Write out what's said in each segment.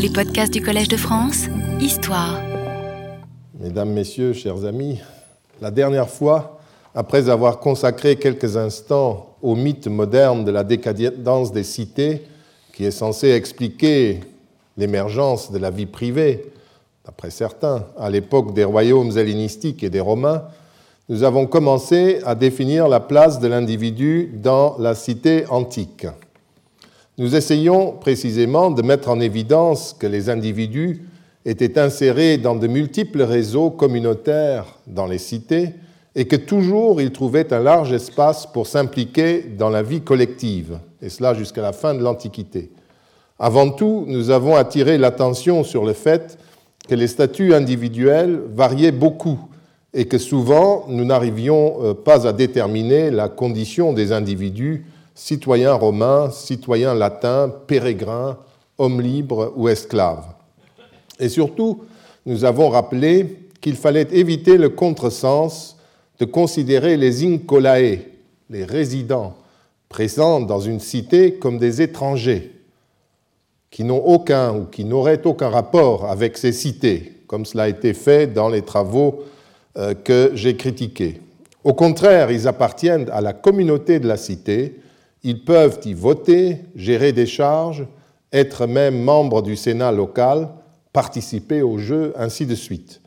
Les podcasts du Collège de France, Histoire. Mesdames, Messieurs, chers amis, la dernière fois, après avoir consacré quelques instants au mythe moderne de la décadence des cités, qui est censé expliquer l'émergence de la vie privée, d'après certains, à l'époque des royaumes hellénistiques et des Romains, nous avons commencé à définir la place de l'individu dans la cité antique. Nous essayons précisément de mettre en évidence que les individus étaient insérés dans de multiples réseaux communautaires dans les cités et que toujours ils trouvaient un large espace pour s'impliquer dans la vie collective, et cela jusqu'à la fin de l'Antiquité. Avant tout, nous avons attiré l'attention sur le fait que les statuts individuels variaient beaucoup et que souvent nous n'arrivions euh, pas à déterminer la condition des individus, citoyens romains, citoyens latins, pérégrins, hommes libres ou esclaves. Et surtout, nous avons rappelé qu'il fallait éviter le contresens de considérer les incolae, les résidents présents dans une cité, comme des étrangers qui n'ont aucun ou qui n'auraient aucun rapport avec ces cités, comme cela a été fait dans les travaux euh, que j'ai critiqués. Au contraire, ils appartiennent à la communauté de la cité, ils peuvent y voter, gérer des charges, être même membres du Sénat local, participer au jeu, ainsi de suite.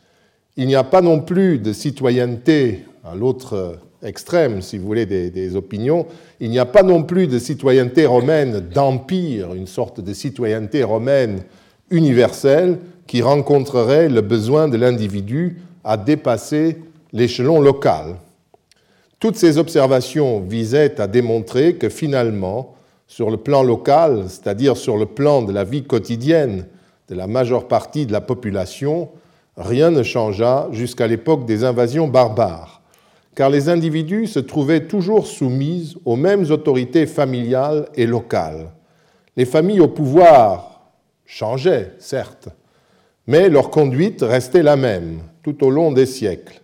Il n'y a pas non plus de citoyenneté, à l'autre extrême, si vous voulez, des, opinions, il n'y a pas non plus de citoyenneté romaine d'empire, une sorte de citoyenneté romaine universelle qui rencontrerait le besoin de l'individu à dépasser l'échelon local. Toutes ces observations visaient à démontrer que finalement, sur le plan local, c'est-à-dire sur le plan de la vie quotidienne de la majeure partie de la population, rien ne changea jusqu'à l'époque des invasions barbares car les individus se trouvaient toujours soumis aux mêmes autorités familiales et locales. Les familles au pouvoir changeaient, certes, mais leur conduite restait la même tout au long des siècles.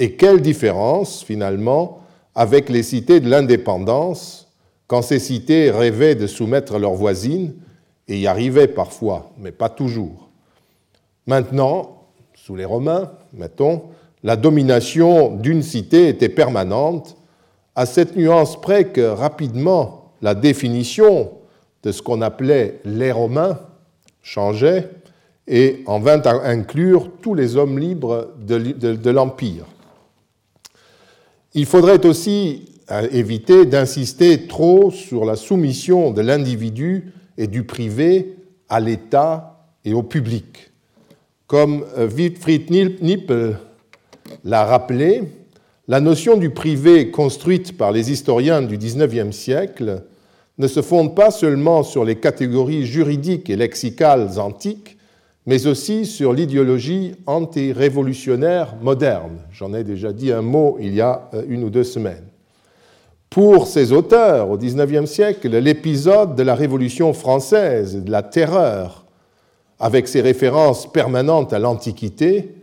Et quelle différence, finalement, avec les cités de l'indépendance, quand ces cités rêvaient de soumettre leurs voisines, et y arrivaient parfois, mais pas toujours. Maintenant, sous les Romains, mettons, la domination d'une cité était permanente, à cette nuance près que rapidement la définition de ce qu'on appelait les Romains changeait et en vint à inclure tous les hommes libres de, l'Empire. Il faudrait aussi euh, éviter d'insister trop sur la soumission de l'individu et du privé à l'État et au public. Comme euh, Wilfried Nippel l'a rappelé, la notion du privé construite par les historiens du XIXe siècle ne se fonde pas seulement sur les catégories juridiques et lexicales antiques, mais aussi sur l'idéologie anti-révolutionnaire moderne. J'en ai déjà dit un mot il y a euh, une ou deux semaines. Pour ces auteurs, au XIXe siècle, l'épisode de la Révolution française, de la terreur, avec ses références permanentes à l'Antiquité,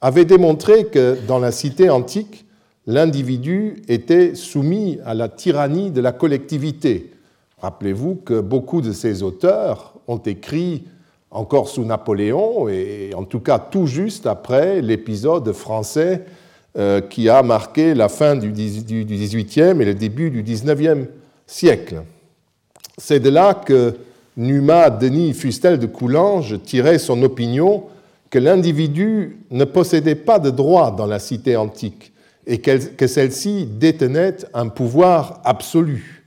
avait démontré que dans la cité antique, l'individu était soumis à la tyrannie de la collectivité. Rappelez-vous que beaucoup de ces auteurs ont écrit encore sous Napoléon, et en tout cas tout juste après l'épisode français euh, qui a marqué la fin du XVIIIe et le début du XIXe siècle. C'est de là que Numa Denis Fustel de Coulanges tirait son opinion que l'individu ne possédait pas de droit dans la cité antique et que celle-ci détenait un pouvoir absolu.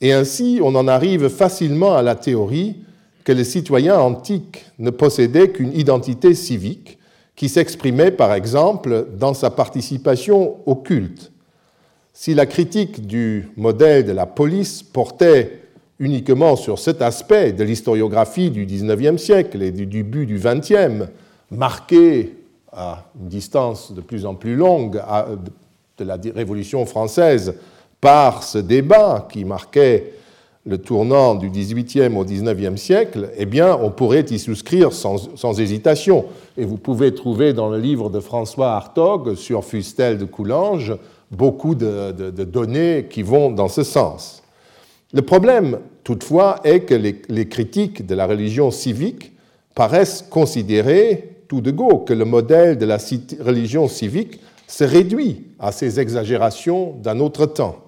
Et ainsi, on en arrive facilement à la théorie que les citoyens antiques ne possédaient qu'une identité civique qui s'exprimait par exemple dans sa participation au culte. Si la critique du modèle de la police portait uniquement sur cet aspect de l'historiographie du XIXe siècle et du début du XXe, marqué à une distance de plus en plus longue de la Révolution française par ce débat qui marquait le tournant du XVIIIe au XIXe siècle, eh bien, on pourrait y souscrire sans, hésitation. Et vous pouvez trouver dans le livre de François Hartog sur Fustel de Coulanges beaucoup de, données qui vont dans ce sens. Le problème, toutefois, est que les, critiques de la religion civique paraissent considérer tout de go que le modèle de la religion civique se réduit à ces exagérations d'un autre temps.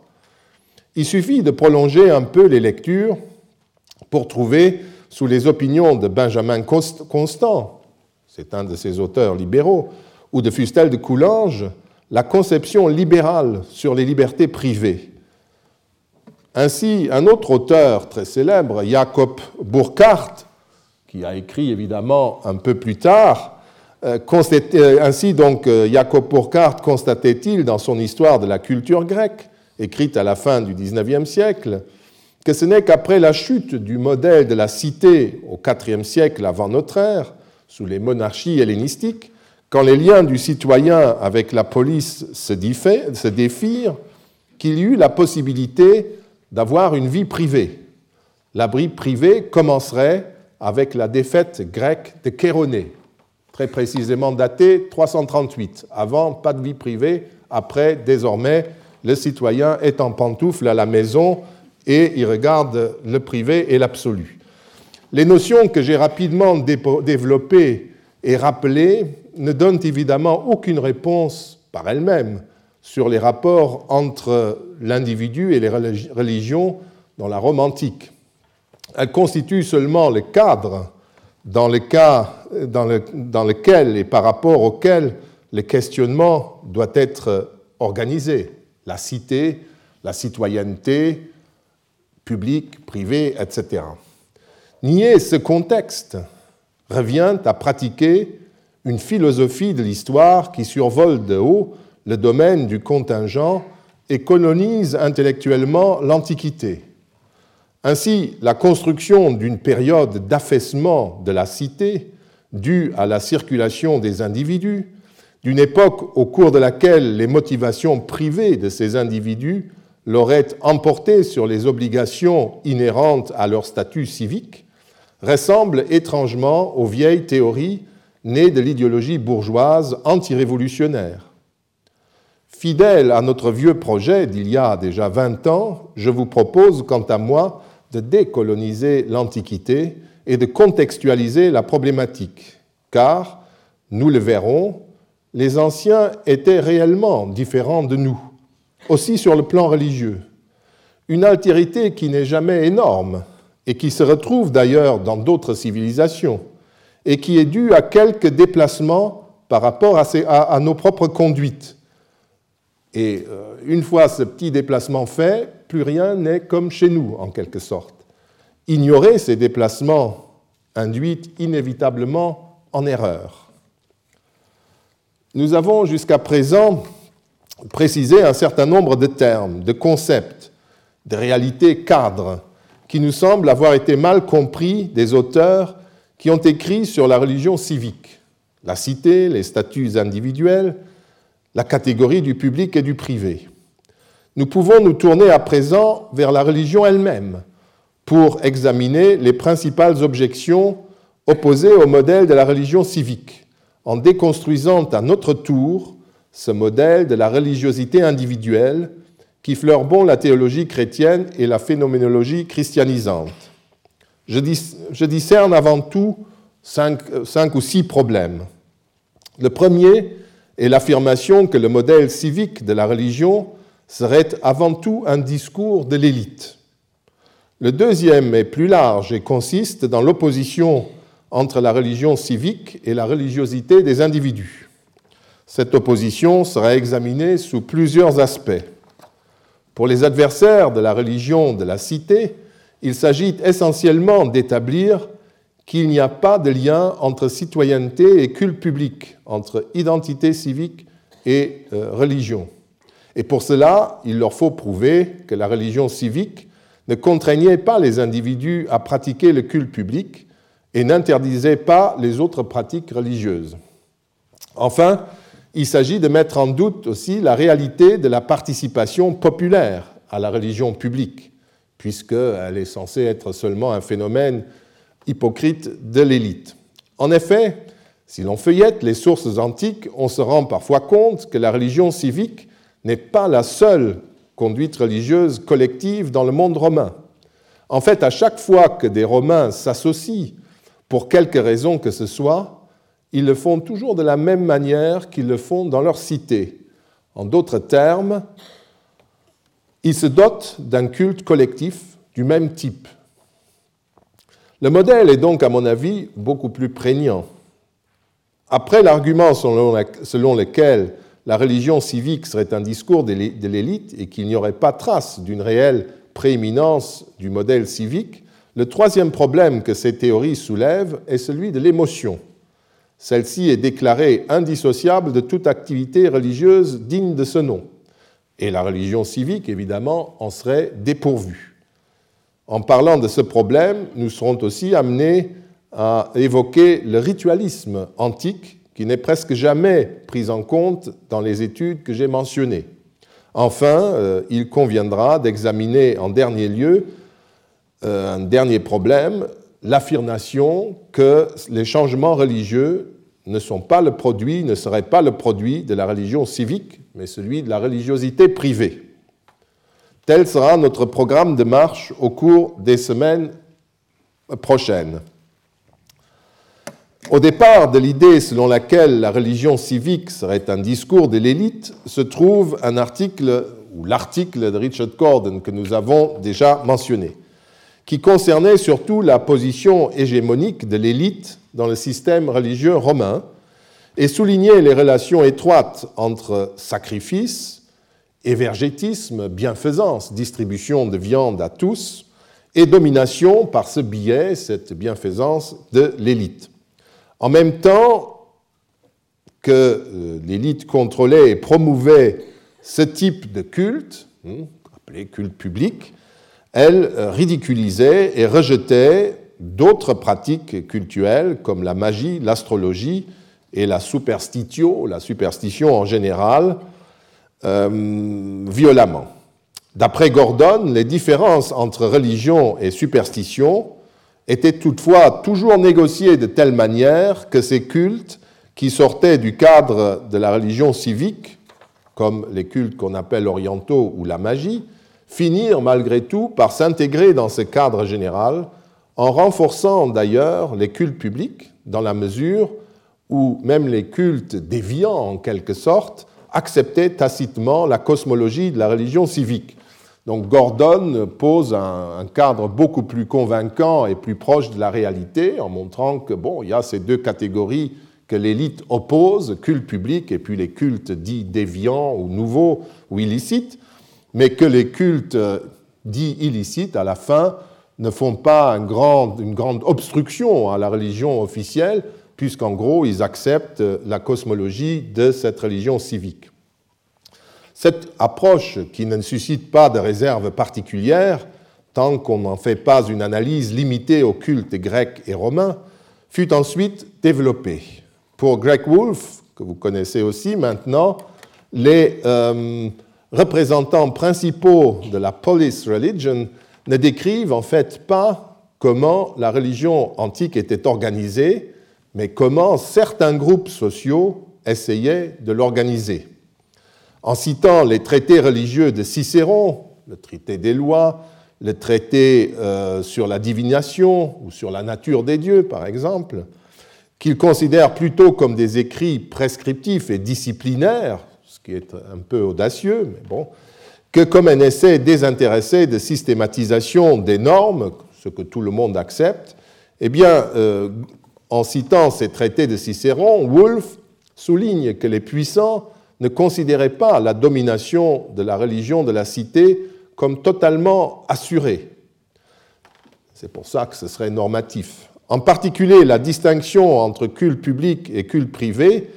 Il suffit de prolonger un peu les lectures pour trouver, sous les opinions de Benjamin Constant, c'est un de ses auteurs libéraux, ou de Fustel de Coulanges, la conception libérale sur les libertés privées. Ainsi, un autre auteur très célèbre, Jacob Burckhardt, qui a écrit évidemment un peu plus tard, euh, euh, ainsi donc euh, Jacob Burckhardt constatait-il dans son histoire de la culture grecque, écrite à la fin du XIXe siècle, que ce n'est qu'après la chute du modèle de la cité au IVe siècle avant notre ère, sous les monarchies hellénistiques, quand les liens du citoyen avec la police se défirent, qu'il y eut la possibilité d'avoir une vie privée. La vie privée commencerait avec la défaite grecque de Chéronée, très précisément datée 338. Avant, pas de vie privée. Après, désormais, le citoyen est en pantoufle à la maison et il regarde le privé et l'absolu. Les notions que j'ai rapidement développées et rappelées ne donnent évidemment aucune réponse par elles-mêmes sur les rapports entre l'individu et les religions dans la Rome antique. Elles constituent seulement le cadre dans, dans lequel et par rapport auquel le questionnement doit être organisé. La cité, la citoyenneté, publique, privée, etc. Nier ce contexte revient à pratiquer une philosophie de l'histoire qui survole de haut le domaine du contingent et colonise intellectuellement l'Antiquité. Ainsi, la construction d'une période d'affaissement de la cité, due à la circulation des individus, d'une époque au cours de laquelle les motivations privées de ces individus l'auraient emporté sur les obligations inhérentes à leur statut civique, ressemble étrangement aux vieilles théories nées de l'idéologie bourgeoise antirévolutionnaire. Fidèle à notre vieux projet d'il y a déjà 20 ans, je vous propose, quant à moi, de décoloniser l'Antiquité et de contextualiser la problématique, car, nous le verrons, les anciens étaient réellement différents de nous, aussi sur le plan religieux. Une altérité qui n'est jamais énorme et qui se retrouve d'ailleurs dans d'autres civilisations et qui est due à quelques déplacements par rapport à, nos propres conduites et euh, une fois ce petit déplacement fait, plus rien n'est comme chez nous, en quelque sorte. Ignorer ces déplacements induit inévitablement en erreur. Nous avons jusqu'à présent précisé un certain nombre de termes, de concepts, de réalités cadres, qui nous semblent avoir été mal compris des auteurs qui ont écrit sur la religion civique, la cité, les statuts individuels, la catégorie du public et du privé. Nous pouvons nous tourner à présent vers la religion elle-même pour examiner les principales objections opposées au modèle de la religion civique, en déconstruisant à notre tour ce modèle de la religiosité individuelle qui fleure bon la théologie chrétienne et la phénoménologie christianisante. Je, discerne avant tout cinq, ou six problèmes. Le premier et l'affirmation que le modèle civique de la religion serait avant tout un discours de l'élite. Le deuxième est plus large et consiste dans l'opposition entre la religion civique et la religiosité des individus. Cette opposition sera examinée sous plusieurs aspects. Pour les adversaires de la religion de la cité, il s'agit essentiellement d'établir qu'il n'y a pas de lien entre citoyenneté et culte public, entre identité civique et euh, religion. Et pour cela, il leur faut prouver que la religion civique ne contraignait pas les individus à pratiquer le culte public et n'interdisait pas les autres pratiques religieuses. Enfin, il s'agit de mettre en doute aussi la réalité de la participation populaire à la religion publique, puisqu'elle est censée être seulement un phénomène hypocrite de l'élite. En effet, si l'on feuillette les sources antiques, on se rend parfois compte que la religion civique n'est pas la seule conduite religieuse collective dans le monde romain. En fait, à chaque fois que des Romains s'associent pour quelque raison que ce soit, ils le font toujours de la même manière qu'ils le font dans leur cité. En d'autres termes, ils se dotent d'un culte collectif du même type. Le modèle est donc, à mon avis, beaucoup plus prégnant. Après l'argument selon, lequel la religion civique serait un discours de l'élite et qu'il n'y aurait pas trace d'une réelle prééminence du modèle civique, le troisième problème que ces théories soulèvent est celui de l'émotion. Celle-ci est déclarée indissociable de toute activité religieuse digne de ce nom. Et la religion civique, évidemment, en serait dépourvue. En parlant de ce problème, nous serons aussi amenés à évoquer le ritualisme antique qui n'est presque jamais pris en compte dans les études que j'ai mentionnées. Enfin, euh, il conviendra d'examiner en dernier lieu un dernier problème, l'affirmation que les changements religieux ne sont pas le produit, ne seraient pas le produit de la religion civique, mais celui de la religiosité privée. Tel sera notre programme de marche au cours des semaines prochaines. Au départ de l'idée selon laquelle la religion civique serait un discours de l'élite se trouve un article, ou l'article de Richard Corden que nous avons déjà mentionné, qui concernait surtout la position hégémonique de l'élite dans le système religieux romain et soulignait les relations étroites entre sacrifice, évergétisme, bienfaisance, distribution de viande à tous, et domination par ce biais, cette bienfaisance de l'élite. En même temps que euh, l'élite contrôlait et promouvait ce type de culte, hein, appelé culte public, elle euh, ridiculisait et rejetait d'autres pratiques cultuelles comme la magie, l'astrologie et la la superstition en général, euh, violemment. D'après Gordon, les différences entre religion et superstition étaient toutefois toujours négociées de telle manière que ces cultes, qui sortaient du cadre de la religion civique, comme les cultes qu'on appelle orientaux ou la magie, finirent malgré tout par s'intégrer dans ce cadre général en renforçant d'ailleurs les cultes publics, dans la mesure où même les cultes déviants, en quelque sorte, acceptaient tacitement la cosmologie de la religion civique. Donc Gordon pose un, cadre beaucoup plus convaincant et plus proche de la réalité en montrant que bon, il y a ces deux catégories que l'élite oppose, culte public et puis les cultes dits déviants ou nouveaux ou illicites, mais que les cultes dits illicites, à la fin, ne font pas une grande obstruction à la religion officielle, puisqu'en gros, ils acceptent la cosmologie de cette religion civique. Cette approche, qui ne suscite pas de réserve particulière, tant qu'on n'en fait pas une analyse limitée aux cultes grecs et romains, fut ensuite développée. Pour Greg Wolfe, que vous connaissez aussi maintenant, les euh, représentants principaux de la police religion ne décrivent en fait pas comment la religion antique était organisée, mais comment certains groupes sociaux essayaient de l'organiser. En citant les traités religieux de Cicéron, le traité des lois, le traité euh, sur la divination ou sur la nature des dieux, par exemple, qu'il considère plutôt comme des écrits prescriptifs et disciplinaires, ce qui est un peu audacieux, mais bon, que comme un essai désintéressé de systématisation des normes, ce que tout le monde accepte, eh bien, euh, en citant ces traités de Cicéron, Wolff souligne que les puissants ne considéraient pas la domination de la religion de la cité comme totalement assurée. C'est pour ça que ce serait normatif. En particulier, la distinction entre culte public et culte privé,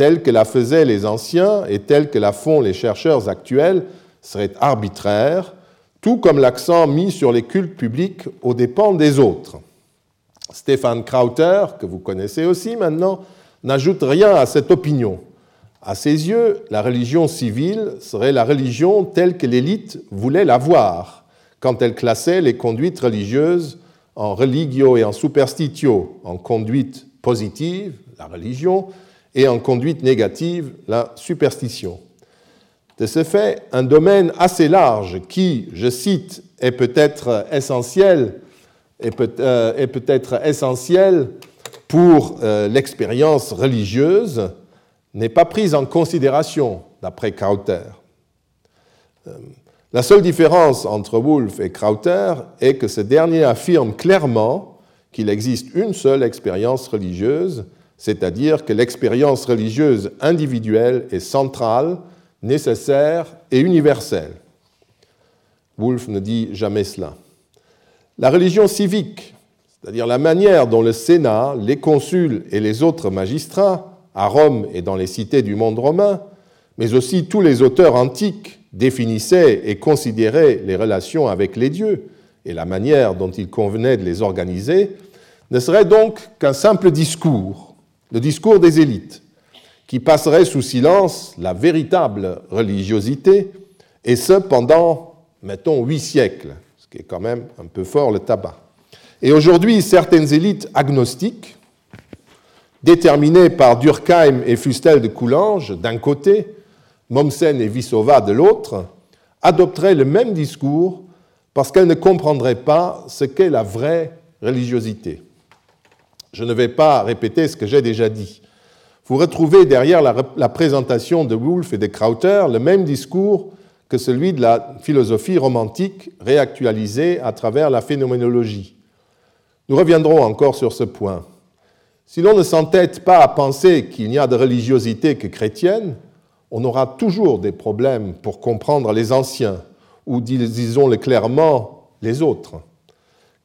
telle que la faisaient les anciens et telle que la font les chercheurs actuels, serait arbitraire, tout comme l'accent mis sur les cultes publics aux dépens des autres. Stéphane Krauter, que vous connaissez aussi maintenant, n'ajoute rien à cette opinion. À ses yeux, la religion civile serait la religion telle que l'élite voulait la voir quand elle classait les conduites religieuses en religio et en superstitio, en conduite positive, la religion, et en conduite négative, la superstition. De ce fait, un domaine assez large qui, je cite, est peut-être essentiel est peut-être essentielle pour l'expérience religieuse n'est pas prise en considération d'après Krauter. La seule différence entre Wolff et Krauter est que ce dernier affirme clairement qu'il existe une seule expérience religieuse, c'est-à-dire que l'expérience religieuse individuelle est centrale, nécessaire et universelle. Wolff ne dit jamais cela. La religion civique, c'est-à-dire la manière dont le Sénat, les consuls et les autres magistrats, à Rome et dans les cités du monde romain, mais aussi tous les auteurs antiques, définissait et considérait les relations avec les dieux et la manière dont il convenait de les organiser, ne serait donc qu'un simple discours, le discours des élites, qui passerait sous silence la véritable religiosité, et ce pendant, mettons, huit siècles, ce qui est quand même un peu fort le tabac. Et aujourd'hui, certaines élites agnostiques, déterminées par Durkheim et Fustel de Coulanges d'un côté, Mommsen et Vissova de l'autre, adopteraient le même discours parce qu'elles ne comprendraient pas ce qu'est la vraie religiosité. Je ne vais pas répéter ce que j'ai déjà dit. Vous retrouvez derrière la, présentation de Wolff et de Krauter le même discours que celui de la philosophie romantique réactualisée à travers la phénoménologie. Nous reviendrons encore sur ce point. Si l'on ne s'entête pas à penser qu'il n'y a de religiosité que chrétienne, on aura toujours des problèmes pour comprendre les anciens, ou disons-le clairement, les autres.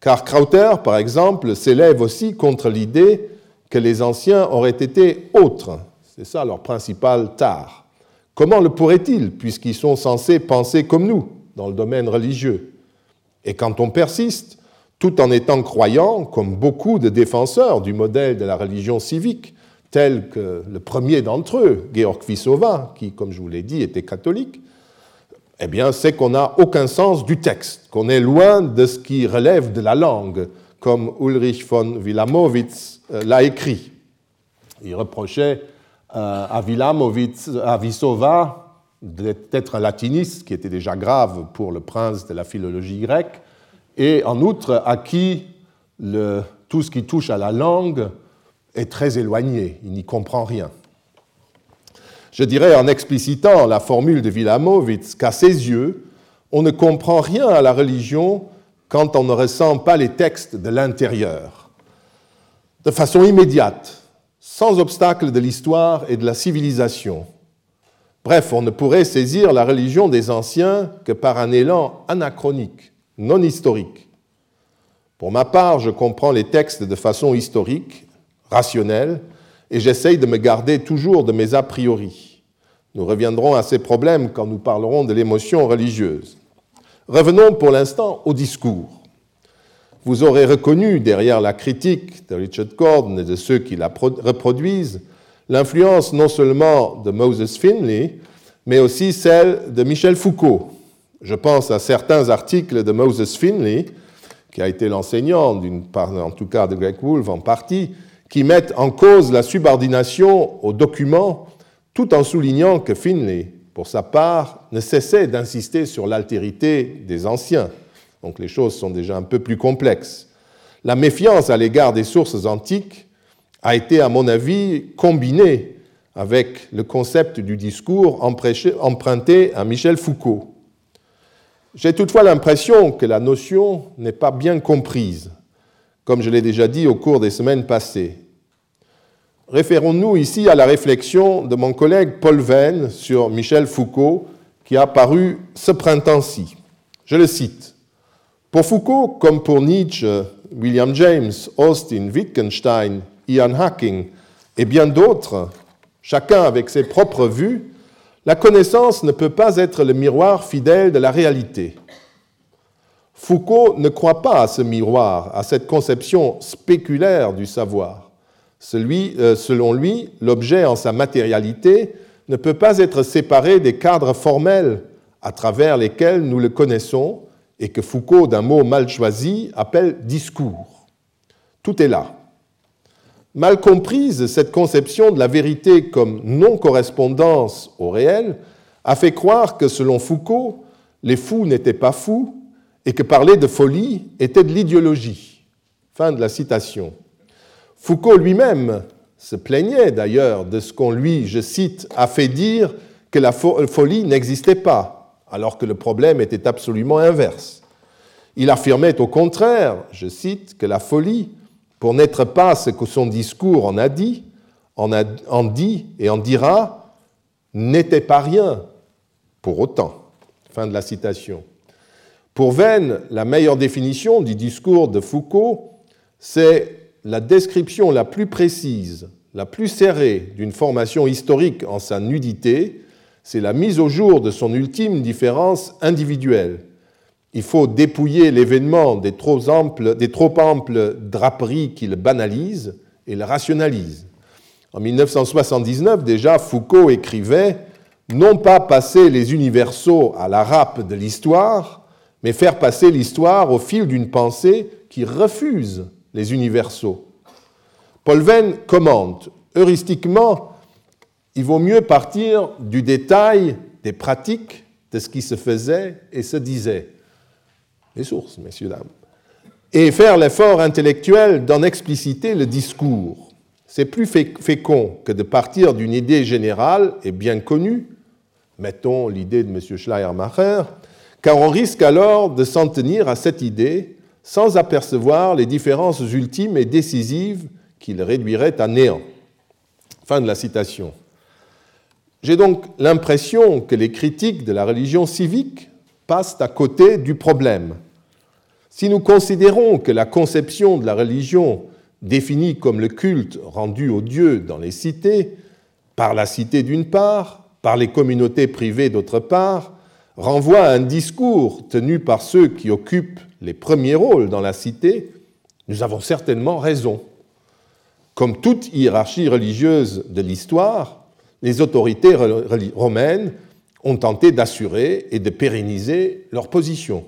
Car Krauter, par exemple, s'élève aussi contre l'idée que les anciens auraient été autres. C'est ça leur principal tard. Comment le pourraient-ils, puisqu'ils sont censés penser comme nous dans le domaine religieux? Et quand on persiste, tout en étant croyant, comme beaucoup de défenseurs du modèle de la religion civique, tels que le premier d'entre eux, Georg Vissova, qui, comme je vous l'ai dit, était catholique, eh bien, c'est qu'on n'a aucun sens du texte, qu'on est loin de ce qui relève de la langue, comme Ulrich von Wilamowitz euh, l'a écrit. Il reprochait euh, à Wilamowitz, à Vissova, d'être un latiniste, qui était déjà grave pour le prince de la philologie grecque, et en outre à qui tout ce qui touche à la langue est très éloigné, il n'y comprend rien. Je dirais en explicitant la formule de Wilamowitz qu'à ses yeux, on ne comprend rien à la religion quand on ne ressent pas les textes de l'intérieur. De façon immédiate, sans obstacle de l'histoire et de la civilisation. Bref, on ne pourrait saisir la religion des anciens que par un élan anachronique, non historique. Pour ma part, je comprends les textes de façon historique rationnel, et j'essaye de me garder toujours de mes a priori. Nous reviendrons à ces problèmes quand nous parlerons de l'émotion religieuse. Revenons pour l'instant au discours. Vous aurez reconnu derrière la critique de Richard Gordon et de ceux qui la reproduisent l'influence non seulement de Moses Finley, mais aussi celle de Michel Foucault. Je pense à certains articles de Moses Finley, qui a été l'enseignant, en tout cas de Greg Wolfe en partie, qui mettent en cause la subordination aux documents, tout en soulignant que Finlay, pour sa part, ne cessait d'insister sur l'altérité des anciens. Donc les choses sont déjà un peu plus complexes. La méfiance à l'égard des sources antiques a été, à mon avis, combinée avec le concept du discours emprunté à Michel Foucault. J'ai toutefois l'impression que la notion n'est pas bien comprise comme je l'ai déjà dit au cours des semaines passées. Référons-nous ici à la réflexion de mon collègue Paul Venn sur Michel Foucault, qui a paru ce printemps-ci. Je le cite. Pour Foucault, comme pour Nietzsche, William James, Austin, Wittgenstein, Ian Hacking et bien d'autres, chacun avec ses propres vues, la connaissance ne peut pas être le miroir fidèle de la réalité. Foucault ne croit pas à ce miroir, à cette conception spéculaire du savoir. Euh, selon lui, l'objet en sa matérialité ne peut pas être séparé des cadres formels à travers lesquels nous le connaissons et que Foucault, d'un mot mal choisi, appelle discours. Tout est là. Mal comprise, cette conception de la vérité comme non-correspondance au réel a fait croire que, selon Foucault, les fous n'étaient pas fous, et que parler de folie était de l'idéologie. Fin de la citation. Foucault lui-même se plaignait d'ailleurs de ce qu'on lui, je cite, a fait dire que la folie n'existait pas, alors que le problème était absolument inverse. Il affirmait au contraire, je cite, que la folie, pour n'être pas ce que son discours en a dit, en, dit et en dira, n'était pas rien pour autant. Fin de la citation. Pour Venn, la meilleure définition du discours de Foucault, c'est la description la plus précise, la plus serrée d'une formation historique en sa nudité, c'est la mise au jour de son ultime différence individuelle. Il faut dépouiller l'événement des trop amples, draperies qui le banalisent et le rationalisent. En 1979, déjà, Foucault écrivait Non pas passer les universaux à la râpe de l'histoire, mais faire passer l'histoire au fil d'une pensée qui refuse les universaux. Paul Venn commente Heuristiquement, il vaut mieux partir du détail des pratiques, de ce qui se faisait et se disait. Les sources, messieurs, dames. Et faire l'effort intellectuel d'en expliciter le discours. C'est plus fécond que de partir d'une idée générale et bien connue, mettons l'idée de M. Schleiermacher, car on risque alors de s'en tenir à cette idée sans apercevoir les différences ultimes et décisives qui le réduiraient à néant. Fin de la citation. J'ai donc l'impression que les critiques de la religion civique passent à côté du problème. Si nous considérons que la conception de la religion définie comme le culte rendu aux dieux dans les cités, par la cité d'une part, par les communautés privées d'autre part, renvoie à un discours tenu par ceux qui occupent les premiers rôles dans la cité, nous avons certainement raison. Comme toute hiérarchie religieuse de l'histoire, les autorités romaines ont tenté d'assurer et de pérenniser leur position.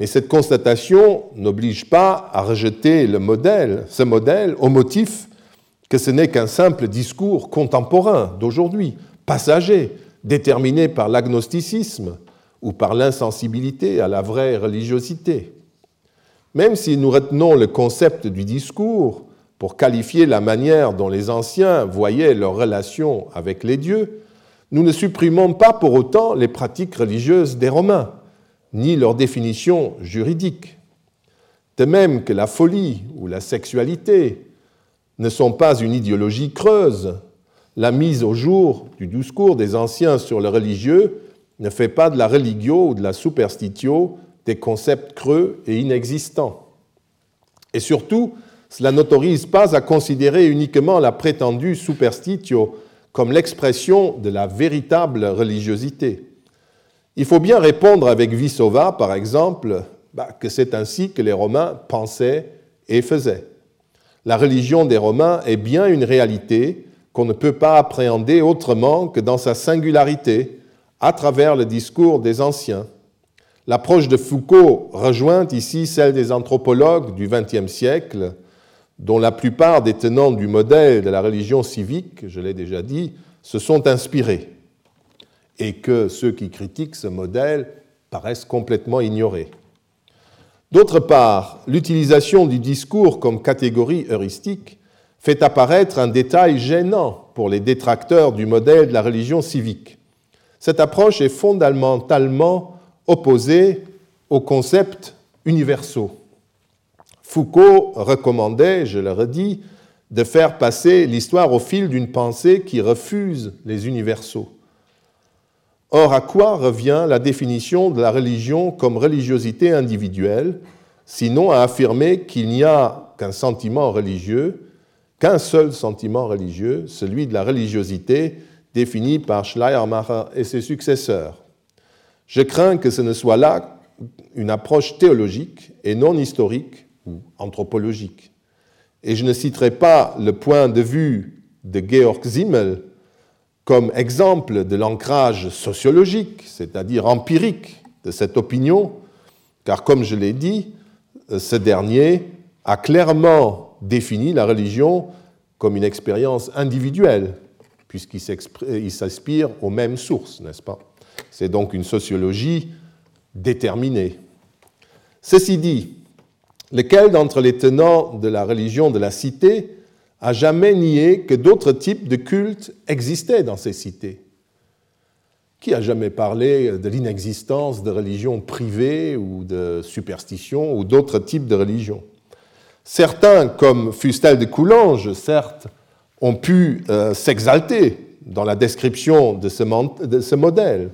Mais cette constatation n'oblige pas à rejeter ce modèle au motif que ce n'est qu'un simple discours contemporain d'aujourd'hui, passager, déterminé par l'agnosticisme ou par l'insensibilité à la vraie religiosité. Même si nous retenons le concept du discours pour qualifier la manière dont les anciens voyaient leur relation avec les dieux, nous ne supprimons pas pour autant les pratiques religieuses des Romains, ni leur définition juridique. De même que la folie ou la sexualité ne sont pas une idéologie creuse, la mise au jour du discours des anciens sur le religieux ne fait pas de la religio ou de la superstitio des concepts creux et inexistants. Et surtout, cela n'autorise pas à considérer uniquement la prétendue superstitio comme l'expression de la véritable religiosité. Il faut bien répondre avec Visova, par exemple, bah, que c'est ainsi que les Romains pensaient et faisaient. La religion des Romains est bien une réalité qu'on ne peut pas appréhender autrement que dans sa singularité, à travers le discours des anciens. L'approche de Foucault rejoint ici celle des anthropologues du XXe siècle, dont la plupart des tenants du modèle de la religion civique, je l'ai déjà dit, se sont inspirés, et que ceux qui critiquent ce modèle paraissent complètement ignorer. D'autre part, l'utilisation du discours comme catégorie heuristique fait apparaître un détail gênant pour les détracteurs du modèle de la religion civique. Cette approche est fondamentalement opposée aux concepts universaux. Foucault recommandait, je le redis, de faire passer l'histoire au fil d'une pensée qui refuse les universaux. Or, à quoi revient la définition de la religion comme religiosité individuelle, sinon à affirmer qu'il n'y a qu'un sentiment religieux, qu'un seul sentiment religieux, celui de la religiosité défini par Schleiermacher et ses successeurs. Je crains que ce ne soit là une approche théologique et non historique ou anthropologique. Et je ne citerai pas le point de vue de Georg Simmel comme exemple de l'ancrage sociologique, c'est-à-dire empirique, de cette opinion, car comme je l'ai dit, ce dernier a clairement défini la religion comme une expérience individuelle, puisqu'il s'aspire aux mêmes sources, n'est-ce pas? C'est donc une sociologie déterminée. Ceci dit, Lequel d'entre les tenants de la religion de la cité a jamais nié que d'autres types de cultes existaient dans ces cités? Qui a jamais parlé de l'inexistence de religions privées ou de superstitions ou d'autres types de religions? Certains, comme Fustel de Coulanges, certes, ont pu euh, s'exalter dans la description de ce, modèle,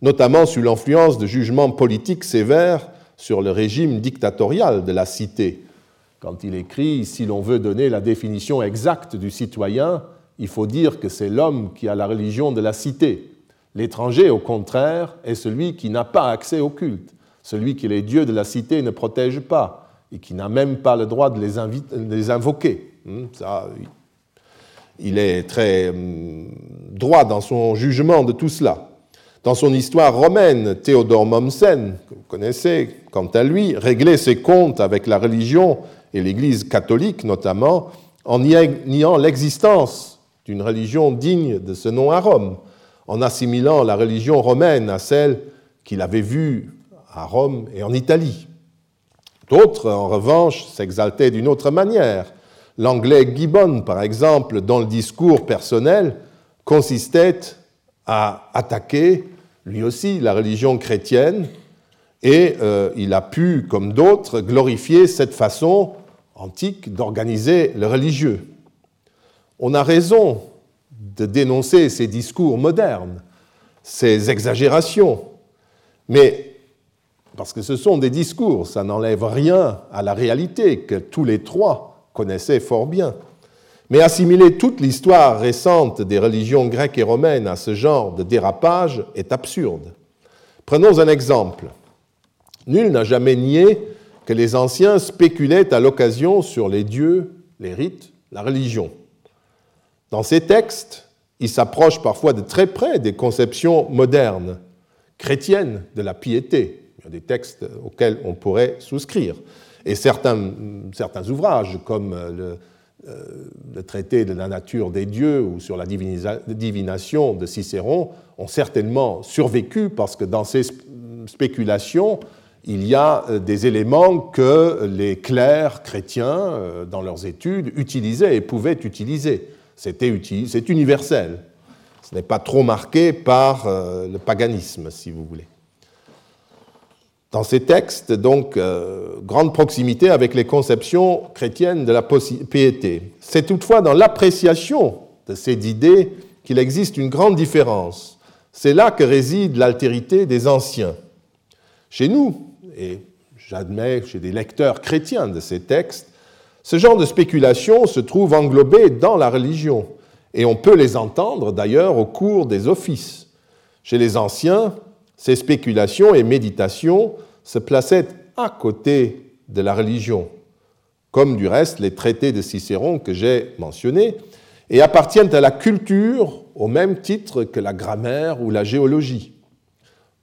notamment sous l'influence de jugements politiques sévères sur le régime dictatorial de la cité. Quand il écrit Si l'on veut donner la définition exacte du citoyen, il faut dire que c'est l'homme qui a la religion de la cité. L'étranger, au contraire, est celui qui n'a pas accès au culte, celui que les dieux de la cité ne protègent pas, et qui n'a même pas le droit de les, invoquer. Hmm, ça, il est très hmm, droit dans son jugement de tout cela. Dans son histoire romaine, Théodore Mommsen, que vous connaissez, quant à lui, réglait ses comptes avec la religion et l'Église catholique notamment, en niant l'existence d'une religion digne de ce nom à Rome, en assimilant la religion romaine à celle qu'il avait vue à Rome et en Italie. D'autres, en revanche, s'exaltaient d'une autre manière. L'anglais Gibbon, par exemple, dont le discours personnel consistait à attaquer, lui aussi, la religion chrétienne, et euh, il a pu, comme d'autres, glorifier cette façon antique d'organiser le religieux. On a raison de dénoncer ces discours modernes, ces exagérations, mais parce que ce sont des discours, ça n'enlève rien à la réalité que tous les trois connaissaient fort bien. Mais assimiler toute l'histoire récente des religions grecques et romaines à ce genre de dérapage est absurde. Prenons un exemple. Nul n'a jamais nié que les anciens spéculaient à l'occasion sur les dieux, les rites, la religion. Dans ces textes, ils s'approchent parfois de très près des conceptions modernes, chrétiennes de la piété, des textes auxquels on pourrait souscrire. Et certains, certains ouvrages, comme le, euh, le, traité de la nature des dieux ou sur la divination de Cicéron, ont certainement survécu parce que dans ces spéculations, il y a euh, des éléments que les clercs chrétiens, euh, dans leurs études, utilisaient et pouvaient utiliser. C'est universel. Ce n'est pas trop marqué par le paganisme, si vous voulez dans ces textes, donc, euh, grande proximité avec les conceptions chrétiennes de la piété. C'est toutefois dans l'appréciation de ces idées qu'il existe une grande différence. C'est là que réside l'altérité des anciens. Chez nous, et j'admets chez des lecteurs chrétiens de ces textes, ce genre de spéculation se trouve englobé dans la religion, et on peut les entendre d'ailleurs au cours des offices. Chez les anciens, ces spéculations et méditations se plaçaient à côté de la religion, comme du reste les traités de Cicéron que j'ai mentionnés, et appartiennent à la culture au même titre que la grammaire ou la géologie.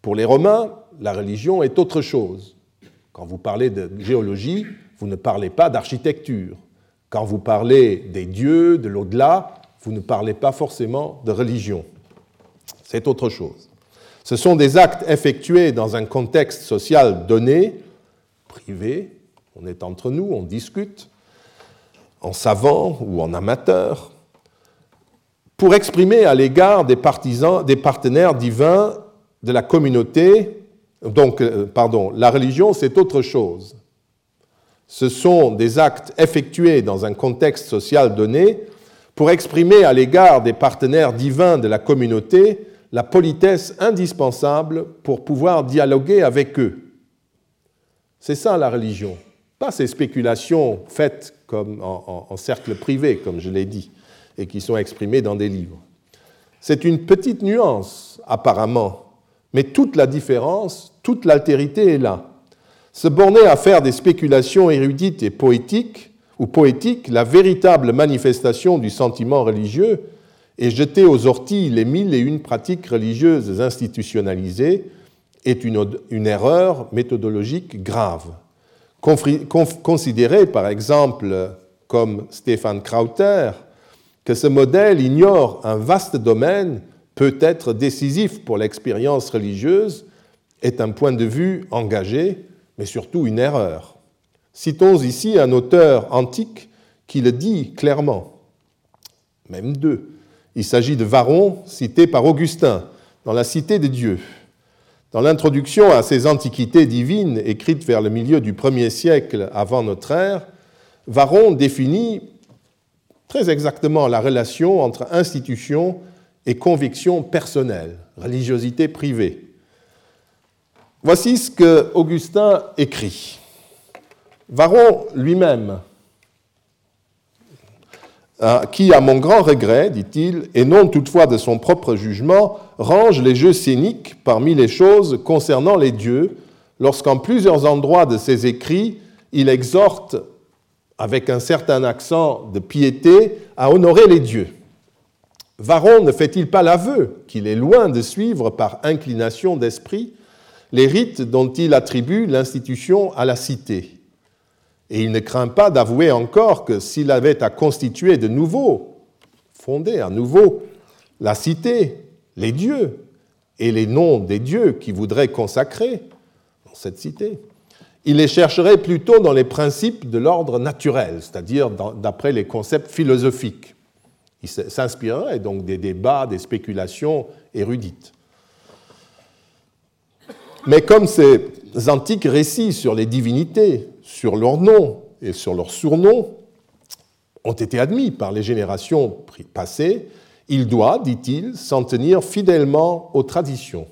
Pour les Romains, la religion est autre chose. Quand vous parlez de géologie, vous ne parlez pas d'architecture. Quand vous parlez des dieux, de l'au-delà, vous ne parlez pas forcément de religion. C'est autre chose. Ce sont des actes effectués dans un contexte social donné, privé, on est entre nous, on discute, en savant ou en amateur, pour exprimer à l'égard des partisans, des partenaires divins de la communauté, donc, euh, pardon, la religion, c'est autre chose. Ce sont des actes effectués dans un contexte social donné pour exprimer à l'égard des partenaires divins de la communauté la politesse indispensable pour pouvoir dialoguer avec eux. C'est ça la religion, pas ces spéculations faites comme en, cercle privé, comme je l'ai dit, et qui sont exprimées dans des livres. C'est une petite nuance, apparemment, mais toute la différence, toute l'altérité est là. Se borner à faire des spéculations érudites et poétiques, ou poétiques, la véritable manifestation du sentiment religieux, et jeter aux orties les mille et une pratiques religieuses institutionnalisées est une, erreur méthodologique grave. Considérer par exemple, comme Stéphane Krauter, que ce modèle ignore un vaste domaine peut être décisif pour l'expérience religieuse est un point de vue engagé, mais surtout une erreur. Citons ici un auteur antique qui le dit clairement, même deux. Il s'agit de Varron, cité par Augustin, dans la Cité de Dieu. Dans l'introduction à ces antiquités divines, écrites vers le milieu du 1er siècle avant notre ère, Varron définit très exactement la relation entre institution et conviction personnelle, religiosité privée. Voici ce que Augustin écrit. Varron lui-même, qui, à mon grand regret, dit-il, et non toutefois de son propre jugement, range les jeux scéniques parmi les choses concernant les dieux, lorsqu'en plusieurs endroits de ses écrits, il exhorte, avec un certain accent de piété, à honorer les dieux. Varron ne fait-il pas l'aveu qu'il est loin de suivre par inclination d'esprit les rites dont il attribue l'institution à la cité? Et il ne craint pas d'avouer encore que s'il avait à constituer de nouveau, fonder à nouveau la cité, les dieux et les noms des dieux qu'il voudrait consacrer dans cette cité, il les chercherait plutôt dans les principes de l'ordre naturel, c'est-à-dire d'après les concepts philosophiques. Il s'inspirerait donc des débats, des spéculations érudites. Mais comme ces antiques récits sur les divinités, sur leurs noms et sur leurs surnoms ont été admis par les générations passées, il doit, dit-il, s'en tenir fidèlement aux traditions.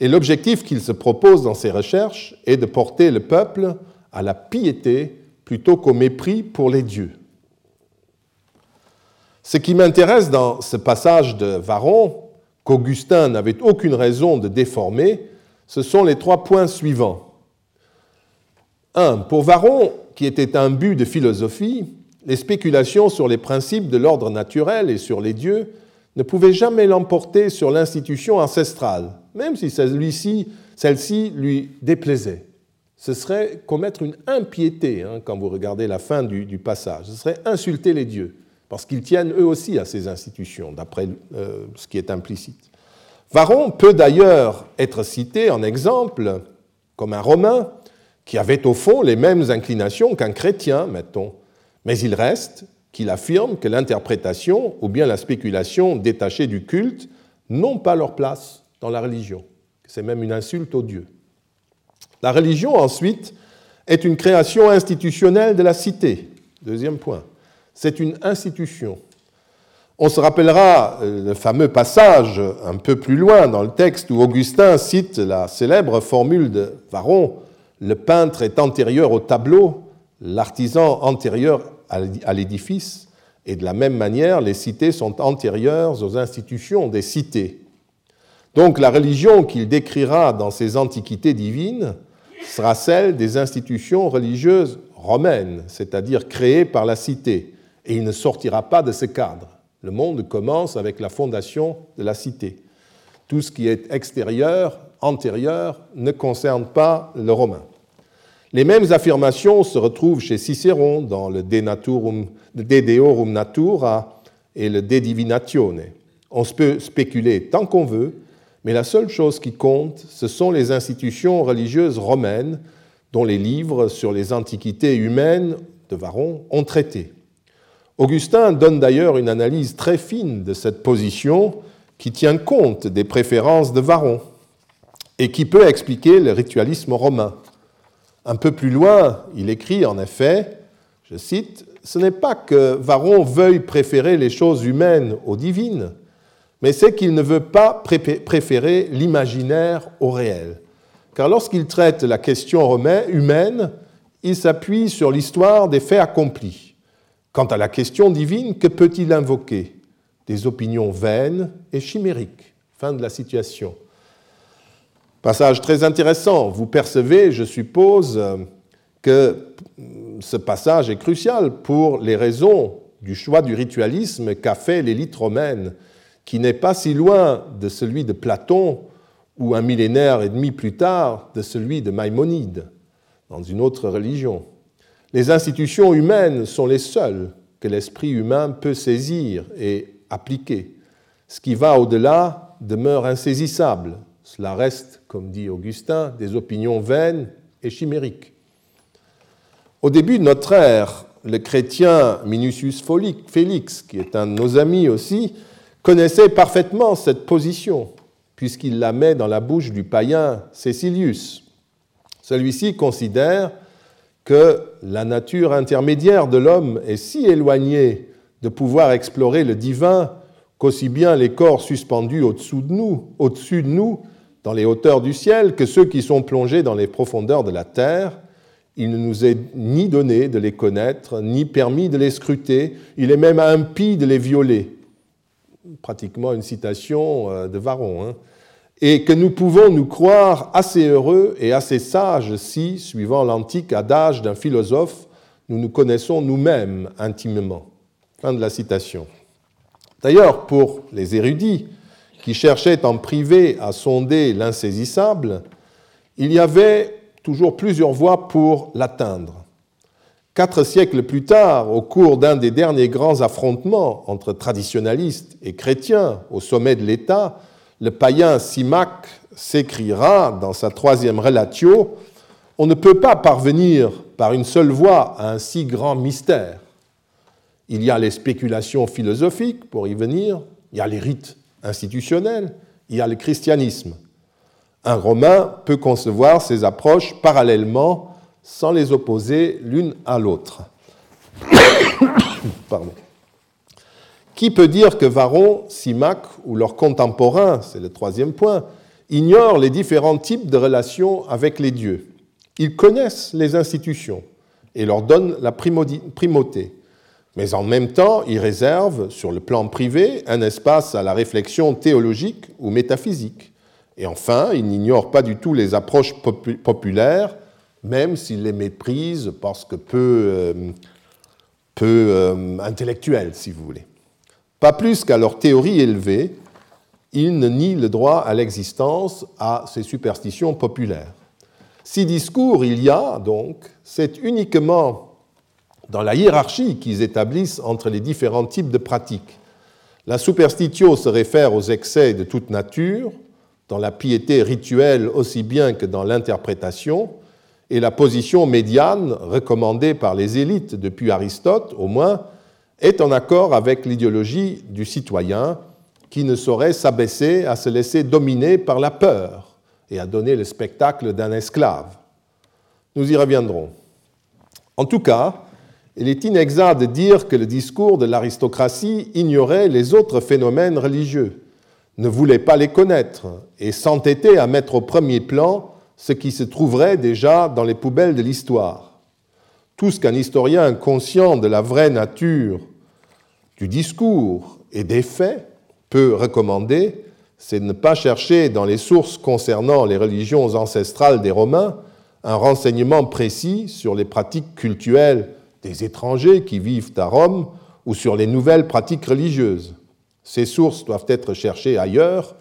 Et l'objectif qu'il se propose dans ses recherches est de porter le peuple à la piété plutôt qu'au mépris pour les dieux. Ce qui m'intéresse dans ce passage de Varron, qu'Augustin n'avait aucune raison de déformer, ce sont les trois points suivants. Un, pour Varron, qui était un but de philosophie, les spéculations sur les principes de l'ordre naturel et sur les dieux ne pouvaient jamais l'emporter sur l'institution ancestrale, même si celle-ci lui déplaisait. Ce serait commettre une impiété hein, quand vous regardez la fin du, du passage. Ce serait insulter les dieux parce qu'ils tiennent eux aussi à ces institutions, d'après euh, ce qui est implicite. Varron peut d'ailleurs être cité en exemple comme un Romain qui avait au fond les mêmes inclinations qu'un chrétien, mettons, mais il reste qu'il affirme que l'interprétation ou bien la spéculation détachée du culte n'ont pas leur place dans la religion. C'est même une insulte aux dieux. La religion, ensuite, est une création institutionnelle de la cité. Deuxième point c'est une institution. On se rappellera euh, le fameux passage un peu plus loin dans le texte où Augustin cite la célèbre formule de Varron Le peintre est antérieur au tableau, l'artisan antérieur à l'édifice, et de la même manière, les cités sont antérieures aux institutions des cités. Donc la religion qu'il décrira dans ses antiquités divines sera celle des institutions religieuses romaines, c'est-à-dire créées par la cité et il ne sortira pas de ce cadre. Le monde commence avec la fondation de la cité. Tout ce qui est extérieur, antérieur, ne concerne pas le romain. Les mêmes affirmations se retrouvent chez Cicéron dans le De, Deorum Natura et le De Divinatione. On peut spéculer tant qu'on veut, mais la seule chose qui compte, ce sont les institutions religieuses romaines dont les livres sur les antiquités humaines de Varron ont traité. Augustin donne d'ailleurs une analyse très fine de cette position qui tient compte des préférences de Varron et qui peut expliquer le ritualisme romain. Un peu plus loin, il écrit en effet, je cite, Ce n'est pas que Varron veuille préférer les choses humaines aux divines, mais c'est qu'il ne veut pas préférer l'imaginaire au réel. Car lorsqu'il traite la question humaine, il s'appuie sur l'histoire des faits accomplis. Quant à la question divine, que peut-il invoquer? Des opinions vaines et chimériques. Fin de la situation. Passage très intéressant. Vous percevez, je suppose, que ce passage est crucial pour les raisons du choix du ritualisme qu'a fait l'élite romaine, qui n'est pas si loin de celui de Platon ou un millénaire et demi plus tard de celui de Maïmonide, dans une autre religion. Les institutions humaines sont les seules que l'esprit humain peut saisir et appliquer. Ce qui va au-delà demeure insaisissable. Cela reste, comme dit Augustin, des opinions vaines et chimériques. Au début de notre ère, le chrétien Minucius Félix, qui est un de nos amis aussi, connaissait parfaitement cette position, puisqu'il la met dans la bouche du païen Cécilius. Celui-ci considère que la nature intermédiaire de l'homme est si éloignée de pouvoir explorer le divin qu'aussi bien les corps suspendus au-dessous de nous, au-dessus de nous, dans les hauteurs du ciel, que ceux qui sont plongés dans les profondeurs de la terre, il ne nous est ni donné de les connaître, ni permis de les scruter, il est même impie de les violer. Pratiquement une citation euh, de Varron. Hein. Et que nous pouvons nous croire assez heureux et assez sages si, suivant l'antique adage d'un philosophe, nous nous connaissons nous-mêmes intimement. Fin de la citation. D'ailleurs, pour les érudits qui cherchaient en privé à sonder l'insaisissable, il y avait toujours plusieurs voies pour l'atteindre. Quatre siècles plus tard, au cours d'un des derniers grands affrontements entre traditionalistes et chrétiens au sommet de l'État, le païen Simac s'écrira dans sa troisième relatio On ne peut pas parvenir par une seule voie à un si grand mystère. Il y a les spéculations philosophiques, pour y venir, il y a les rites institutionnels, il y a le christianisme. Un Romain peut concevoir ces approches parallèlement sans les opposer l'une à l'autre. Qui peut dire que Varron, Simac ou leurs contemporains, c'est le troisième point, ignorent les différents types de relations avec les dieux? Ils connaissent les institutions et leur donnent la primauté. Mais en même temps, ils réservent, sur le plan privé, un espace à la réflexion théologique ou métaphysique. Et enfin, il n'ignore pas du tout les approches populaires, même s'il les méprise parce que peu, euh, euh, intellectuelles, si vous voulez. Pas plus qu'à leur théorie élevée, il ne nie le droit à l'existence à ces superstitions populaires. Si discours il y a, donc, c'est uniquement dans la hiérarchie qu'ils établissent entre les différents types de pratiques. La superstitio se réfère aux excès de toute nature, dans la piété rituelle aussi bien que dans l'interprétation, et la position médiane, recommandée par les élites depuis Aristote au moins, est en accord avec l'idéologie du citoyen qui ne saurait s'abaisser à se laisser dominer par la peur et à donner le spectacle d'un esclave. Nous y reviendrons. En tout cas, il est inexact de dire que le discours de l'aristocratie ignorait les autres phénomènes religieux ne voulait pas les connaître et s'entêtait à mettre au premier plan ce qui se trouverait déjà dans les poubelles de l'histoire. Tout ce qu'un historien conscient de la vraie nature du discours et des faits peut recommander, c'est de ne pas chercher dans les sources concernant les religions ancestrales des Romains un renseignement précis sur les pratiques cultuelles des étrangers qui vivent à Rome ou sur les nouvelles pratiques religieuses. Ces sources doivent être cherchées ailleurs,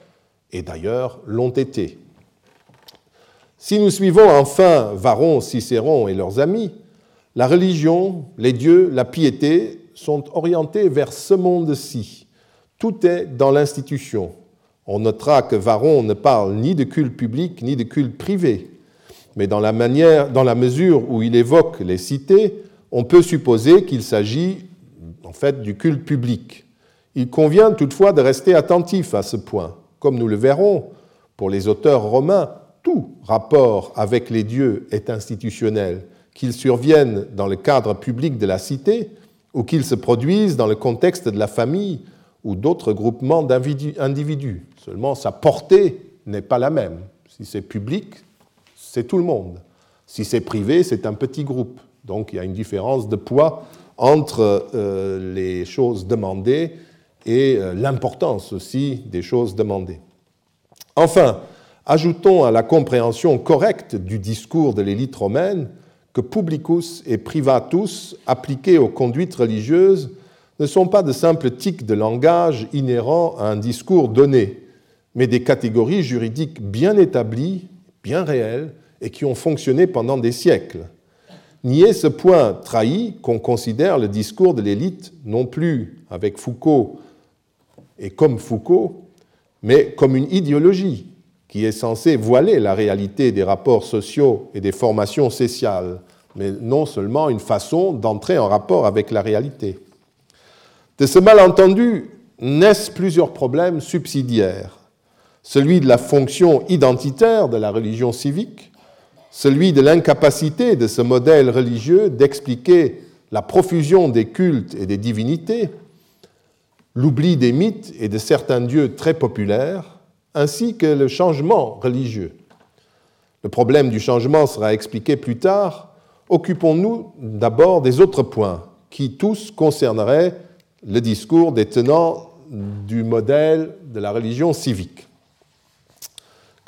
et d'ailleurs l'ont été. Si nous suivons enfin Varron, Cicéron et leurs amis, la religion, les dieux, la piété sont orientés vers ce monde-ci. Tout est dans l'institution. On notera que Varron ne parle ni de culte public ni de culte privé, mais dans la, manière, dans la mesure où il évoque les cités, on peut supposer qu'il s'agit en fait du culte public. Il convient toutefois de rester attentif à ce point. Comme nous le verrons, pour les auteurs romains, tout rapport avec les dieux est institutionnel, qu'il survienne dans le cadre public de la cité ou qu'il se produise dans le contexte de la famille ou d'autres groupements d'individus. Seulement, sa portée n'est pas la même. Si c'est public, c'est tout le monde. Si c'est privé, c'est un petit groupe. Donc il y a une différence de poids entre euh, les choses demandées et euh, l'importance aussi des choses demandées. Enfin, ajoutons à la compréhension correcte du discours de l'élite romaine que publicus et privatus, appliqués aux conduites religieuses, ne sont pas de simples tics de langage inhérents à un discours donné, mais des catégories juridiques bien établies, bien réelles, et qui ont fonctionné pendant des siècles. Nier ce point trahi qu'on considère le discours de l'élite non plus avec Foucault et comme Foucault, mais comme une idéologie qui est censée voiler la réalité des rapports sociaux et des formations sociales mais non seulement une façon d'entrer en rapport avec la réalité. De ce malentendu naissent plusieurs problèmes subsidiaires. Celui de la fonction identitaire de la religion civique, celui de l'incapacité de ce modèle religieux d'expliquer la profusion des cultes et des divinités, l'oubli des mythes et de certains dieux très populaires, ainsi que le changement religieux. Le problème du changement sera expliqué plus tard. Occupons-nous d'abord des autres points qui tous concerneraient le discours des tenants du modèle de la religion civique.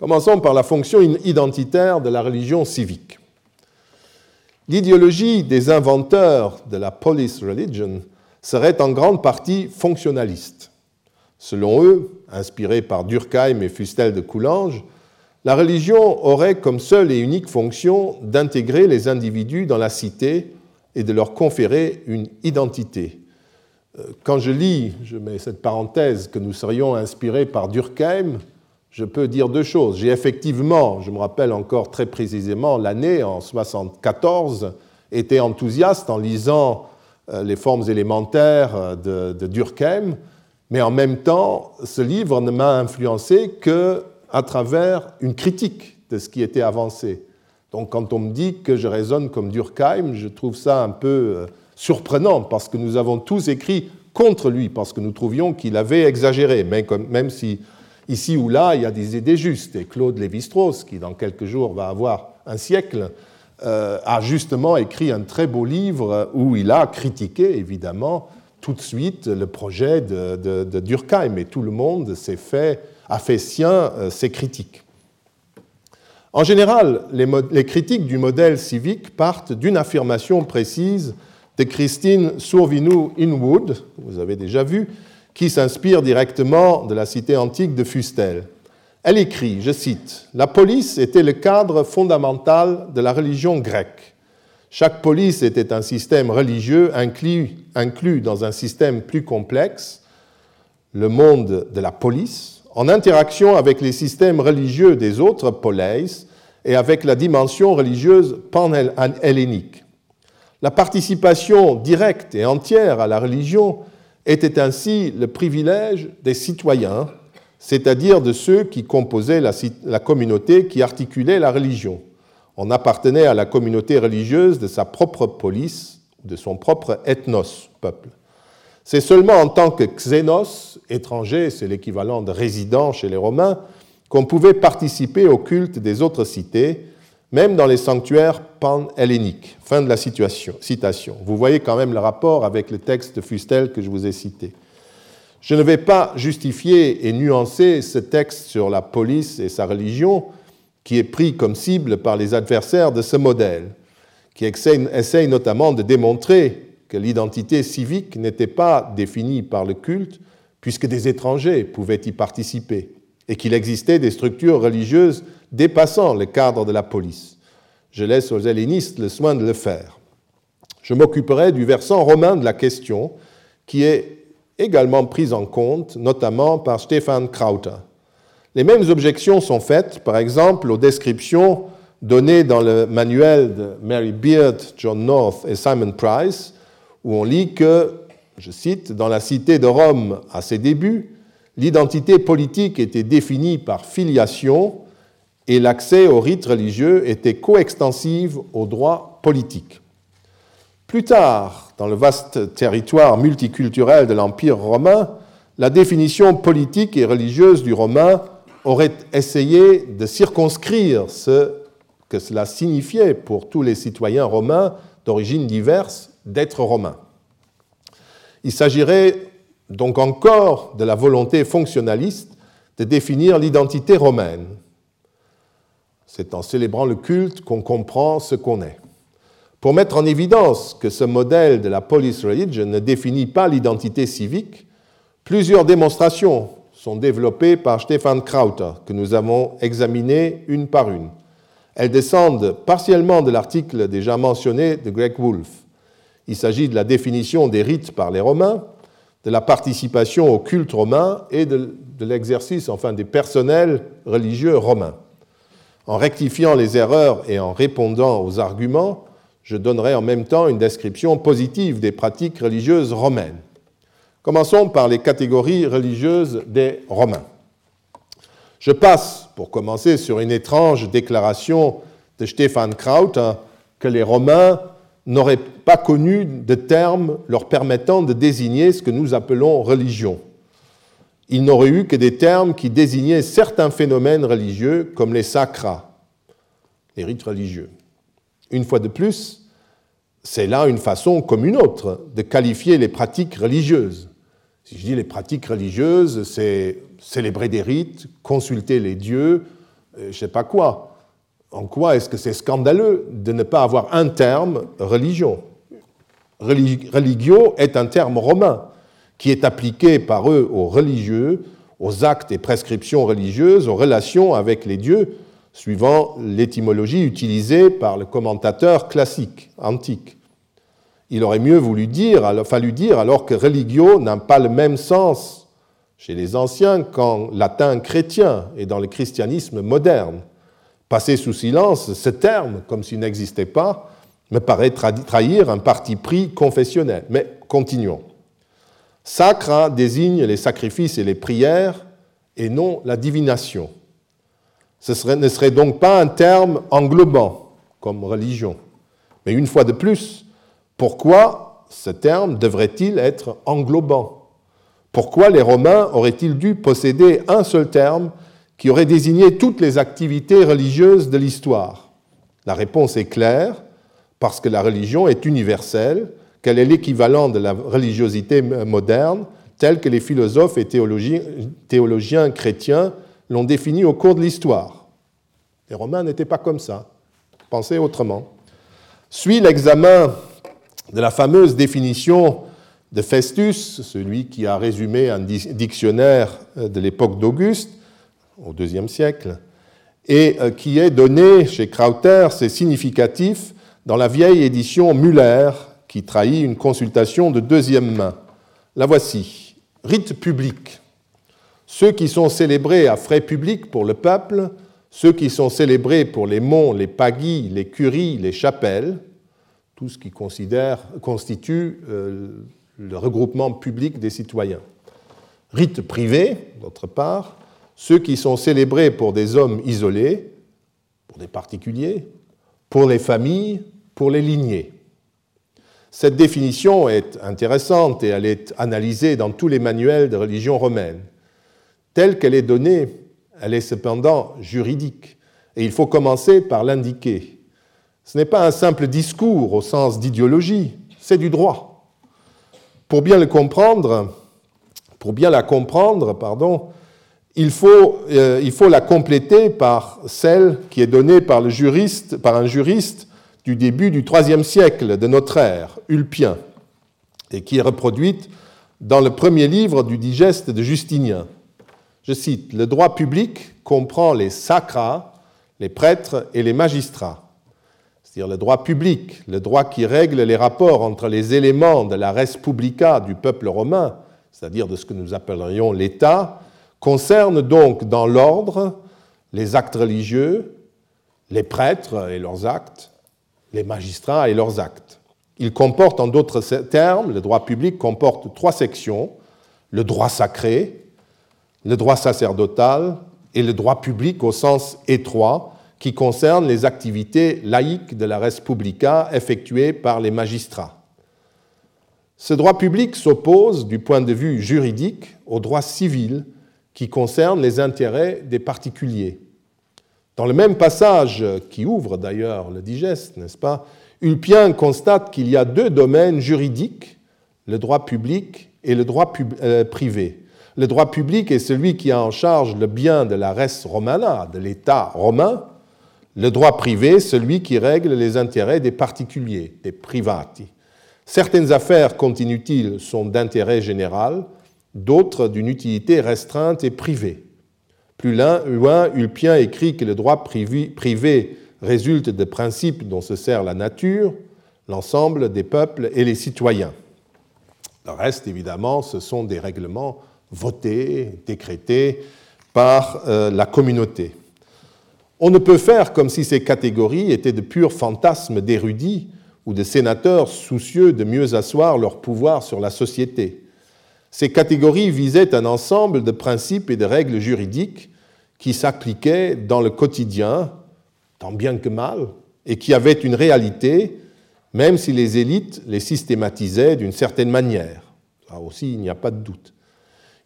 Commençons par la fonction identitaire de la religion civique. L'idéologie des inventeurs de la police religion serait en grande partie fonctionnaliste. Selon eux, inspirés par Durkheim et Fustel de Coulanges, la religion aurait comme seule et unique fonction d'intégrer les individus dans la cité et de leur conférer une identité. Euh, quand je lis, je mets cette parenthèse, que nous serions inspirés par Durkheim, je peux dire deux choses. J'ai effectivement, je me rappelle encore très précisément l'année, en 1974, été enthousiaste en lisant euh, les formes élémentaires euh, de, Durkheim, mais en même temps, ce livre ne m'a influencé qu'à travers une critique de ce qui était avancé. Donc quand on me dit que je raisonne comme Durkheim, je trouve ça un peu euh, surprenant parce que nous avons tous écrit contre lui, parce que nous trouvions qu'il avait exagéré, même si Ici ou là, il y a des idées justes. Et Claude Lévi-Strauss, qui dans quelques jours va avoir un siècle, euh, a justement écrit un très beau livre où il a critiqué, évidemment, tout de suite le projet de, Durkheim. Et tout le monde fait, a fait sien euh, ses critiques. En général, les, critiques du modèle civique partent d'une affirmation précise de Christine Sourvinou-Inwood, vous avez déjà vu, qui s'inspire directement de la cité antique de Fustel. Elle écrit, je cite, La police était le cadre fondamental de la religion grecque. Chaque police était un système religieux inclus, dans un système plus complexe, le monde de la police, en interaction avec les systèmes religieux des autres poleis et avec la dimension religieuse pan-hellénique. La participation directe et entière à la religion était ainsi le privilège des citoyens, c'est-à-dire de ceux qui composaient la, communauté qui articulait la religion. On appartenait à la communauté religieuse de sa propre police, de son propre ethnos, peuple. C'est seulement en tant que xénos, étranger, c'est l'équivalent de résident chez les Romains, qu'on pouvait participer au culte des autres cités, même dans les sanctuaires pan-helléniques. Fin de la citation. Vous voyez quand même le rapport avec le texte de Fustel que je vous ai cité. Je ne vais pas justifier et nuancer ce texte sur la police et sa religion, qui est pris comme cible par les adversaires de ce modèle, qui essaye notamment de démontrer que l'identité civique n'était pas définie par le culte, puisque des étrangers pouvaient y participer, et qu'il existait des structures religieuses dépassant le cadre de la police. Je laisse aux hellénistes le soin de le faire. Je m'occuperai du versant romain de la question, qui est également pris en compte, notamment par Stefan Krauter. Les mêmes objections sont faites, par exemple, aux descriptions données dans le manuel de Mary Beard, John North et Simon Price, où on lit que, je cite, dans la cité de Rome à ses débuts, l'identité politique était définie par filiation et l'accès aux rites religieux était coextensive aux droits politiques. Plus tard, dans le vaste territoire multiculturel de l'Empire romain, la définition politique et religieuse du romain aurait essayé de circonscrire ce que cela signifiait pour tous les citoyens romains d'origines diverses d'être romains. Il s'agirait donc encore de la volonté fonctionnaliste de définir l'identité romaine, c'est en célébrant le culte qu'on comprend ce qu'on est. Pour mettre en évidence que ce modèle de la police religion ne définit pas l'identité civique, plusieurs démonstrations sont développées par Stefan Krauter, que nous avons examinées une par une. Elles descendent partiellement de l'article déjà mentionné de Greg Wolfe. Il s'agit de la définition des rites par les Romains, de la participation au culte romain et de, l'exercice, enfin, des personnels religieux romains. En rectifiant les erreurs et en répondant aux arguments, je donnerai en même temps une description positive des pratiques religieuses romaines. Commençons par les catégories religieuses des Romains. Je passe, pour commencer, sur une étrange déclaration de Stefan Kraut hein, que les Romains n'auraient pas connu de terme leur permettant de désigner ce que nous appelons religion. Ils n'auraient eu que des termes qui désignaient certains phénomènes religieux comme les sacras, les rites religieux. Une fois de plus, c'est là une façon comme une autre de qualifier les pratiques religieuses. Si je dis les pratiques religieuses, c'est célébrer des rites, consulter les dieux, euh, je ne sais pas quoi. En quoi est-ce que c'est scandaleux de ne pas avoir un terme religion? Religio est un terme romain qui est appliqué par eux aux religieux, aux actes et prescriptions religieuses, aux relations avec les dieux, suivant l'étymologie utilisée par le commentateur classique, antique. Il aurait mieux voulu dire, fallu dire alors que religio n'a pas le même sens chez les anciens qu'en latin chrétien et dans le christianisme moderne. Passer sous silence ce terme, comme s'il n'existait pas, me paraît trahir un parti pris confessionnel. Mais continuons. Sacre désigne les sacrifices et les prières et non la divination. Ce ne serait donc pas un terme englobant comme religion. Mais une fois de plus, pourquoi ce terme devrait-il être englobant? Pourquoi les Romains auraient-ils dû posséder un seul terme qui aurait désigné toutes les activités religieuses de l'histoire? La réponse est claire, parce que la religion est universelle, qu'elle est l'équivalent de la religiosité moderne, telle que les philosophes et théologiens, chrétiens l'ont défini au cours de l'histoire. Les Romains n'étaient pas comme ça. Pensez autrement. Suit l'examen de la fameuse définition de Festus, celui qui a résumé un dictionnaire euh, de l'époque d'Auguste, au IIe siècle, et euh, qui est donné chez Krauter, c'est significatif, dans la vieille édition Müller, qui trahit une consultation de deuxième main. La voici. Rite public. Ceux qui sont célébrés à frais publics pour le peuple, ceux qui sont célébrés pour les monts, les pagis, les curies, les chapelles, tout ce qui constitue euh, le regroupement public des citoyens. Rites privés, d'autre part, ceux qui sont célébrés pour des hommes isolés, pour des particuliers, pour les familles, pour les lignées. Cette définition est intéressante et elle est analysée dans tous les manuels de religion romaine. Telle qu'elle est donnée, elle est cependant juridique et il faut commencer par l'indiquer. Ce n'est pas un simple discours au sens d'idéologie, c'est du droit. Pour bien la comprendre, il faut, euh, il faut la compléter par celle qui est donnée par, le juriste, par un juriste du début du IIIe siècle de notre ère, Ulpien, et qui est reproduite dans le premier livre du digeste de Justinien. Je cite, Le droit public comprend les sacras, les prêtres et les magistrats c'est-à-dire le droit public, le droit qui règle les rapports entre les éléments de la res publica du peuple romain, c'est-à-dire de ce que nous appellerions l'État, concerne donc dans l'ordre les actes religieux, les prêtres et leurs actes, les magistrats et leurs actes. Il comporte, en d'autres termes, le droit public comporte trois sections, le droit sacré, le droit sacerdotal et le droit public au sens étroit, qui concerne les activités laïques de la res publica effectuées par les magistrats. Ce droit public s'oppose, du point de vue juridique, au droit civil qui concerne les intérêts des particuliers. Dans le même passage qui ouvre d'ailleurs le digeste, n'est-ce pas, Ulpien constate qu'il y a deux domaines juridiques, le droit public et le droit euh, privé. Le droit public est celui qui a en charge le bien de la res romana, de l'État romain, le droit privé, celui qui règle les intérêts des particuliers, des privati. Certaines affaires, continue-t-il, sont d'intérêt général, d'autres d'une utilité restreinte et privée. Plus loin, Ulpien écrit que le droit privé résulte des principes dont se sert la nature, l'ensemble des peuples et les citoyens. Le reste, évidemment, ce sont des règlements votés, décrétés par euh, la communauté. On ne peut faire comme si ces catégories étaient de purs fantasmes d'érudits ou de sénateurs soucieux de mieux asseoir leur pouvoir sur la société. Ces catégories visaient un ensemble de principes et de règles juridiques qui s'appliquaient dans le quotidien, tant bien que mal, et qui avaient une réalité, même si les élites les systématisaient d'une certaine manière. Là aussi, il n'y a pas de doute.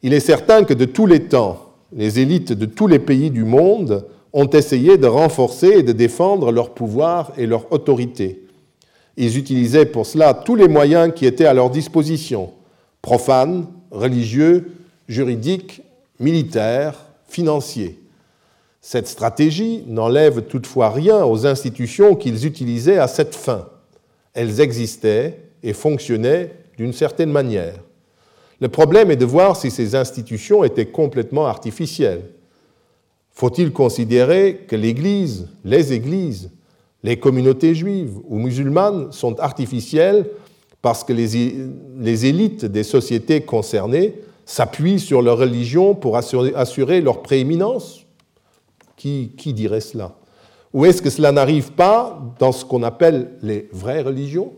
Il est certain que de tous les temps, les élites de tous les pays du monde ont essayé de renforcer et de défendre leur pouvoir et leur autorité. Ils utilisaient pour cela tous les moyens qui étaient à leur disposition, profanes, religieux, juridiques, militaires, financiers. Cette stratégie n'enlève toutefois rien aux institutions qu'ils utilisaient à cette fin. Elles existaient et fonctionnaient d'une certaine manière. Le problème est de voir si ces institutions étaient complètement artificielles. Faut-il considérer que l'Église, les Églises, les communautés juives ou musulmanes sont artificielles parce que les, élites des sociétés concernées s'appuient sur leur religion pour assurer, leur prééminence. Qui, dirait cela? Ou est-ce que cela n'arrive pas dans ce qu'on appelle les vraies religions?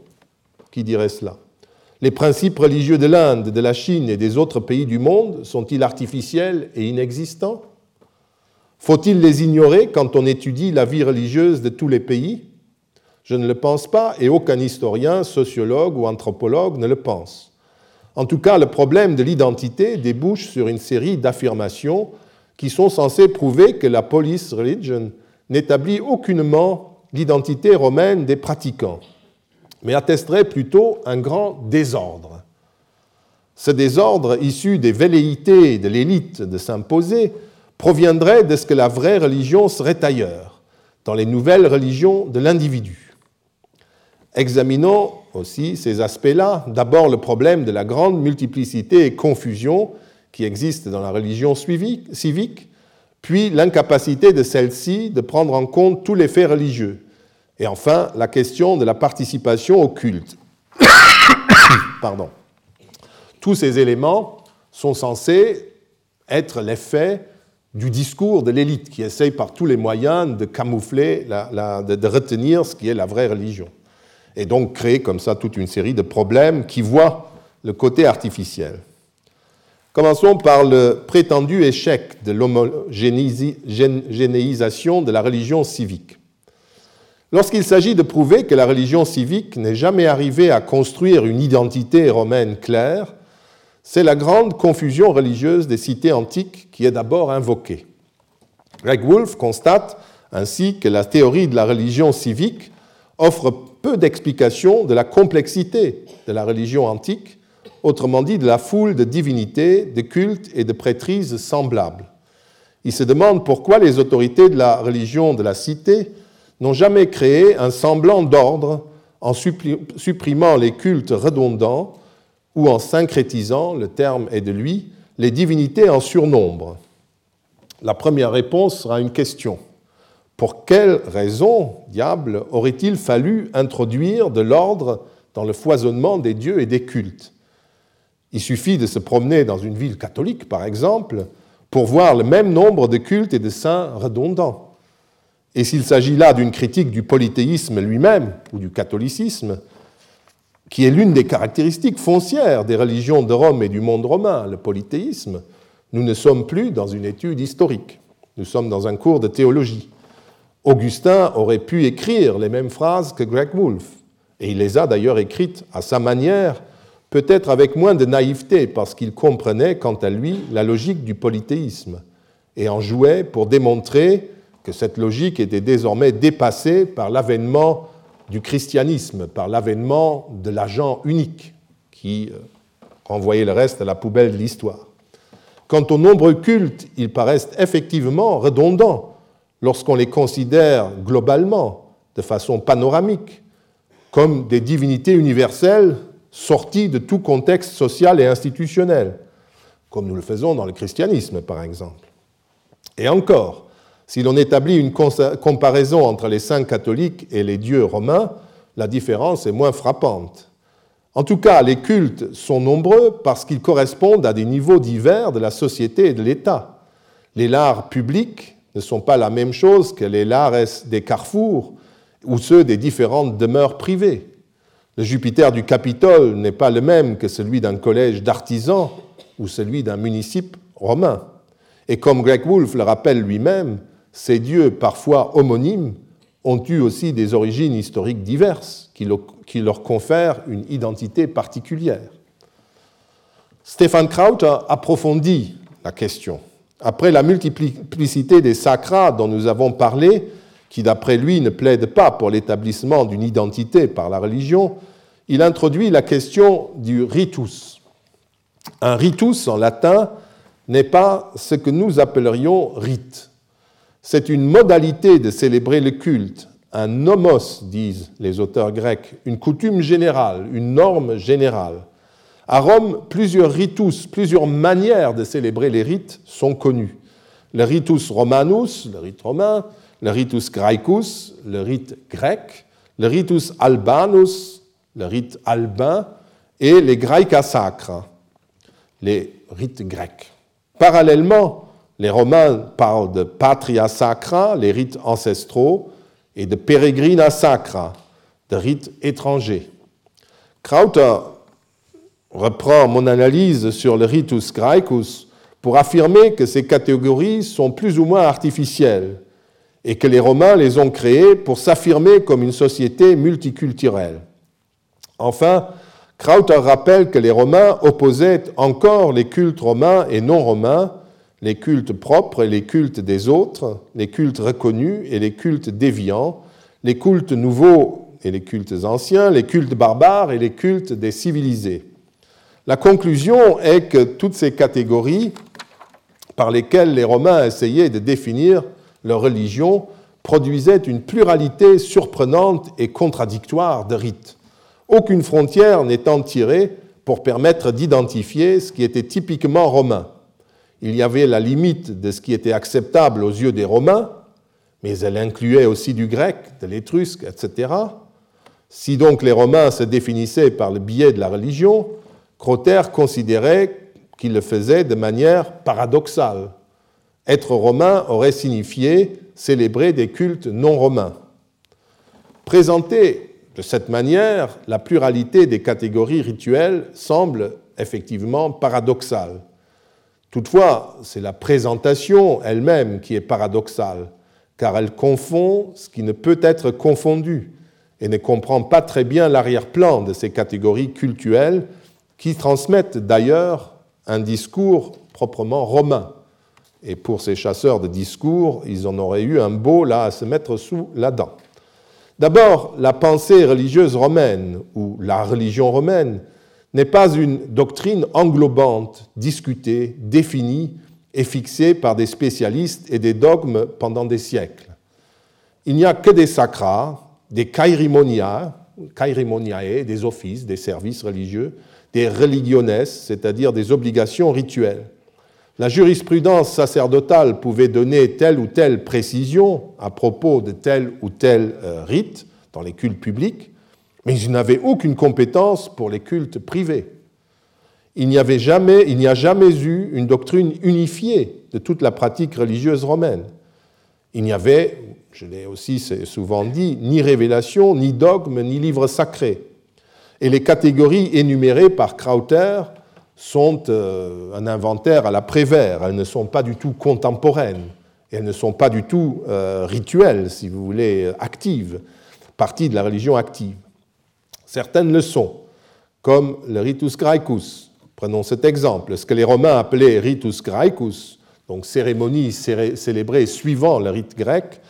Qui dirait cela? Les principes religieux de l'Inde, de la Chine et des autres pays du monde sont-ils artificiels et inexistants? Faut-il les ignorer quand on étudie la vie religieuse de tous les pays? Je ne le pense pas et aucun historien, sociologue ou anthropologue ne le pense. En tout cas, le problème de l'identité débouche sur une série d'affirmations qui sont censées prouver que la police religion n'établit aucunement l'identité romaine des pratiquants, mais attesterait plutôt un grand désordre. Ce désordre, issu des velléités de l'élite de s'imposer, proviendrait de ce que la vraie religion serait ailleurs, dans les nouvelles religions de l'individu. Examinons aussi ces aspects-là. D'abord le problème de la grande multiplicité et confusion qui existe dans la religion civique, puis l'incapacité de celle-ci de prendre en compte tous les faits religieux, et enfin la question de la participation au culte. Pardon. Tous ces éléments sont censés être l'effet du discours de l'élite qui essaye par tous les moyens de camoufler, de, retenir ce qui est la vraie religion. Et donc créer comme ça toute une série de problèmes qui voient le côté artificiel. Commençons par le prétendu échec de l'homogénéisation de la religion civique. Lorsqu'il s'agit de prouver que la religion civique n'est jamais arrivée à construire une identité romaine claire, c'est la grande confusion religieuse des cités antiques qui est d'abord invoquée. Greg Wolf constate ainsi que la théorie de la religion civique offre peu d'explications de la complexité de la religion antique, autrement dit de la foule de divinités, de cultes et de prêtrises semblables. Il se demande pourquoi les autorités de la religion de la cité n'ont jamais créé un semblant d'ordre en supprimant les cultes redondants ou en syncrétisant, le terme est de lui, les divinités en surnombre La première réponse sera une question. Pour quelle raison, diable, aurait-il fallu introduire de l'ordre dans le foisonnement des dieux et des cultes? Il suffit de se promener dans une ville catholique, par exemple, pour voir le même nombre de cultes et de saints redondants. Et s'il s'agit là d'une critique du polythéisme lui-même ou du catholicisme, qui est l'une des caractéristiques foncières des religions de Rome et du monde romain, le polythéisme, nous ne sommes plus dans une étude historique, nous sommes dans un cours de théologie. Augustin aurait pu écrire les mêmes phrases que Greg Wolfe, et il les a d'ailleurs écrites à sa manière, peut-être avec moins de naïveté, parce qu'il comprenait quant à lui la logique du polythéisme, et en jouait pour démontrer que cette logique était désormais dépassée par l'avènement du christianisme par l'avènement de l'agent unique qui euh, renvoyait le reste à la poubelle de l'histoire. Quant aux nombreux cultes, ils paraissent effectivement redondants lorsqu'on les considère globalement, de façon panoramique, comme des divinités universelles sorties de tout contexte social et institutionnel, comme nous le faisons dans le christianisme par exemple. Et encore, si l'on établit une comparaison entre les saints catholiques et les dieux romains, la différence est moins frappante. En tout cas, les cultes sont nombreux parce qu'ils correspondent à des niveaux divers de la société et de l'État. Les lards publics ne sont pas la même chose que les lares des carrefours ou ceux des différentes demeures privées. Le Jupiter du Capitole n'est pas le même que celui d'un collège d'artisans ou celui d'un municipe romain. Et comme Greg Wolfe le rappelle lui-même, ces dieux, parfois homonymes, ont eu aussi des origines historiques diverses qui leur confèrent une identité particulière. Stéphane Kraut a approfondi la question. Après la multiplicité des sacras dont nous avons parlé, qui d'après lui ne plaident pas pour l'établissement d'une identité par la religion, il introduit la question du ritus. Un ritus en latin n'est pas ce que nous appellerions rite. C'est une modalité de célébrer le culte, un nomos, disent les auteurs grecs, une coutume générale, une norme générale. À Rome, plusieurs ritus, plusieurs manières de célébrer les rites sont connues. Le ritus romanus, le rite romain, le ritus graecus, le rite grec, le ritus albanus, le rite albin, et les graeca sacra, les rites grecs. Parallèlement, les Romains parlent de patria sacra, les rites ancestraux, et de peregrina sacra, de rites étrangers. Reprend mon analyse sur le ritus graecus pour affirmer que ces catégories sont plus ou moins artificielles et que les Romains les ont créées pour s'affirmer comme une société multiculturelle. Enfin, Krauter rappelle que les Romains opposaient encore les cultes romains et non romains, les cultes propres et les cultes des autres, les cultes reconnus et les cultes déviants, les cultes nouveaux et les cultes anciens, les cultes barbares et les cultes des civilisés. La conclusion est que toutes ces catégories par lesquelles les Romains essayaient de définir leur religion produisaient une pluralité surprenante et contradictoire de rites aucune frontière n'étant tirée pour permettre d'identifier ce qui était typiquement romain. Il y avait la limite de ce qui était acceptable aux yeux des Romains, mais elle incluait aussi du grec, de l'étrusque, etc. Si donc les Romains se définissaient par le biais de la religion, Croter considérait qu'ils le faisaient de manière paradoxale. Être romain aurait signifié célébrer des cultes non romains. Présenter de cette manière, la pluralité des catégories rituelles semble effectivement paradoxale. Toutefois, c'est la présentation elle-même qui est paradoxale, car elle confond ce qui ne peut être confondu et ne comprend pas très bien l'arrière-plan de ces catégories cultuelles qui transmettent d'ailleurs un discours proprement romain. Et pour ces chasseurs de discours, ils en auraient eu un beau là à se mettre sous la dent. D'abord, la pensée religieuse romaine ou la religion romaine n'est pas une doctrine englobante, discutée, définie et fixée par des spécialistes et des dogmes pendant des siècles. Il n'y a que des sacras, des kairimoniae, des offices, des services religieux, des religiones, c'est-à-dire des obligations rituelles. La jurisprudence sacerdotale pouvait donner telle ou telle précision à propos de tel ou tel euh, rite dans les cultes publics, mais il n'avait aucune compétence pour les cultes privés. Il n'y avait jamais, il n'y a jamais eu une doctrine unifiée de toute la pratique religieuse romaine. Il n'y avait, je l'ai aussi souvent dit, ni révélation, ni dogme, ni livre sacré. Et les catégories énumérées par Krauter sont euh, un inventaire à la Prévert. Elles ne sont pas du tout contemporaines. elles ne sont pas du tout euh, rituelles, si vous voulez, actives, partie de la religion active. Certaines le sont, comme le ritus graecus. Prenons cet exemple. Ce que les Romains appelaient ritus graecus, donc cérémonie célébrée suivant le rite grec,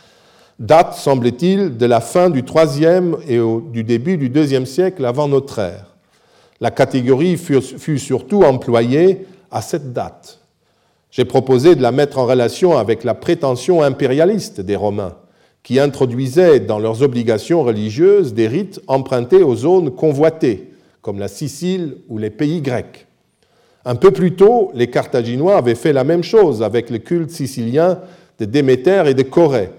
date, semble-t-il, de la fin du IIIe et du début du IIe siècle avant notre ère. La catégorie fut, surtout employée à cette date. J'ai proposé de la mettre en relation avec la prétention impérialiste des Romains, qui introduisaient dans leurs obligations religieuses des rites empruntés aux zones convoitées, comme la Sicile ou les pays grecs. Un peu plus tôt, les Carthaginois avaient fait la même chose avec le culte sicilien de Déméter et de Corée.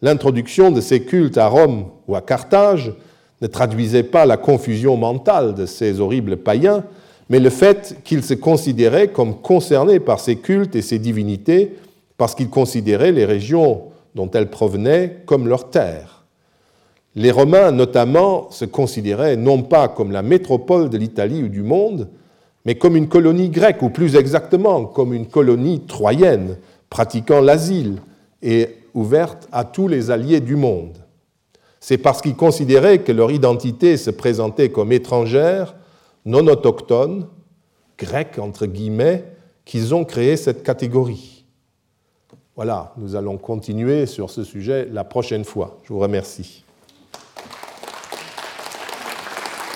L'introduction de ces cultes à Rome ou à Carthage ne traduisait pas la confusion mentale de ces horribles païens, mais le fait qu'ils se considéraient comme concernés par ces cultes et ces divinités parce qu'ils considéraient les régions dont elles provenaient comme leur terre. les Romains notamment se considéraient non pas comme la métropole de l'Italie ou du monde, mais comme une colonie grecque, ou plus exactement comme une colonie troyenne, pratiquant l'asile et ouverte à tous les alliés du monde. C'est parce qu'ils considéraient que leur identité se présentait comme étrangère, non autochtone, grecque entre guillemets, qu'ils ont créé cette catégorie. Voilà, nous allons continuer sur ce sujet la prochaine fois. Je vous remercie.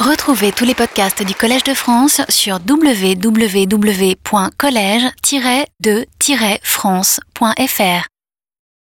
Retrouvez tous les podcasts du Collège de France sur www.collège-de-france.fr.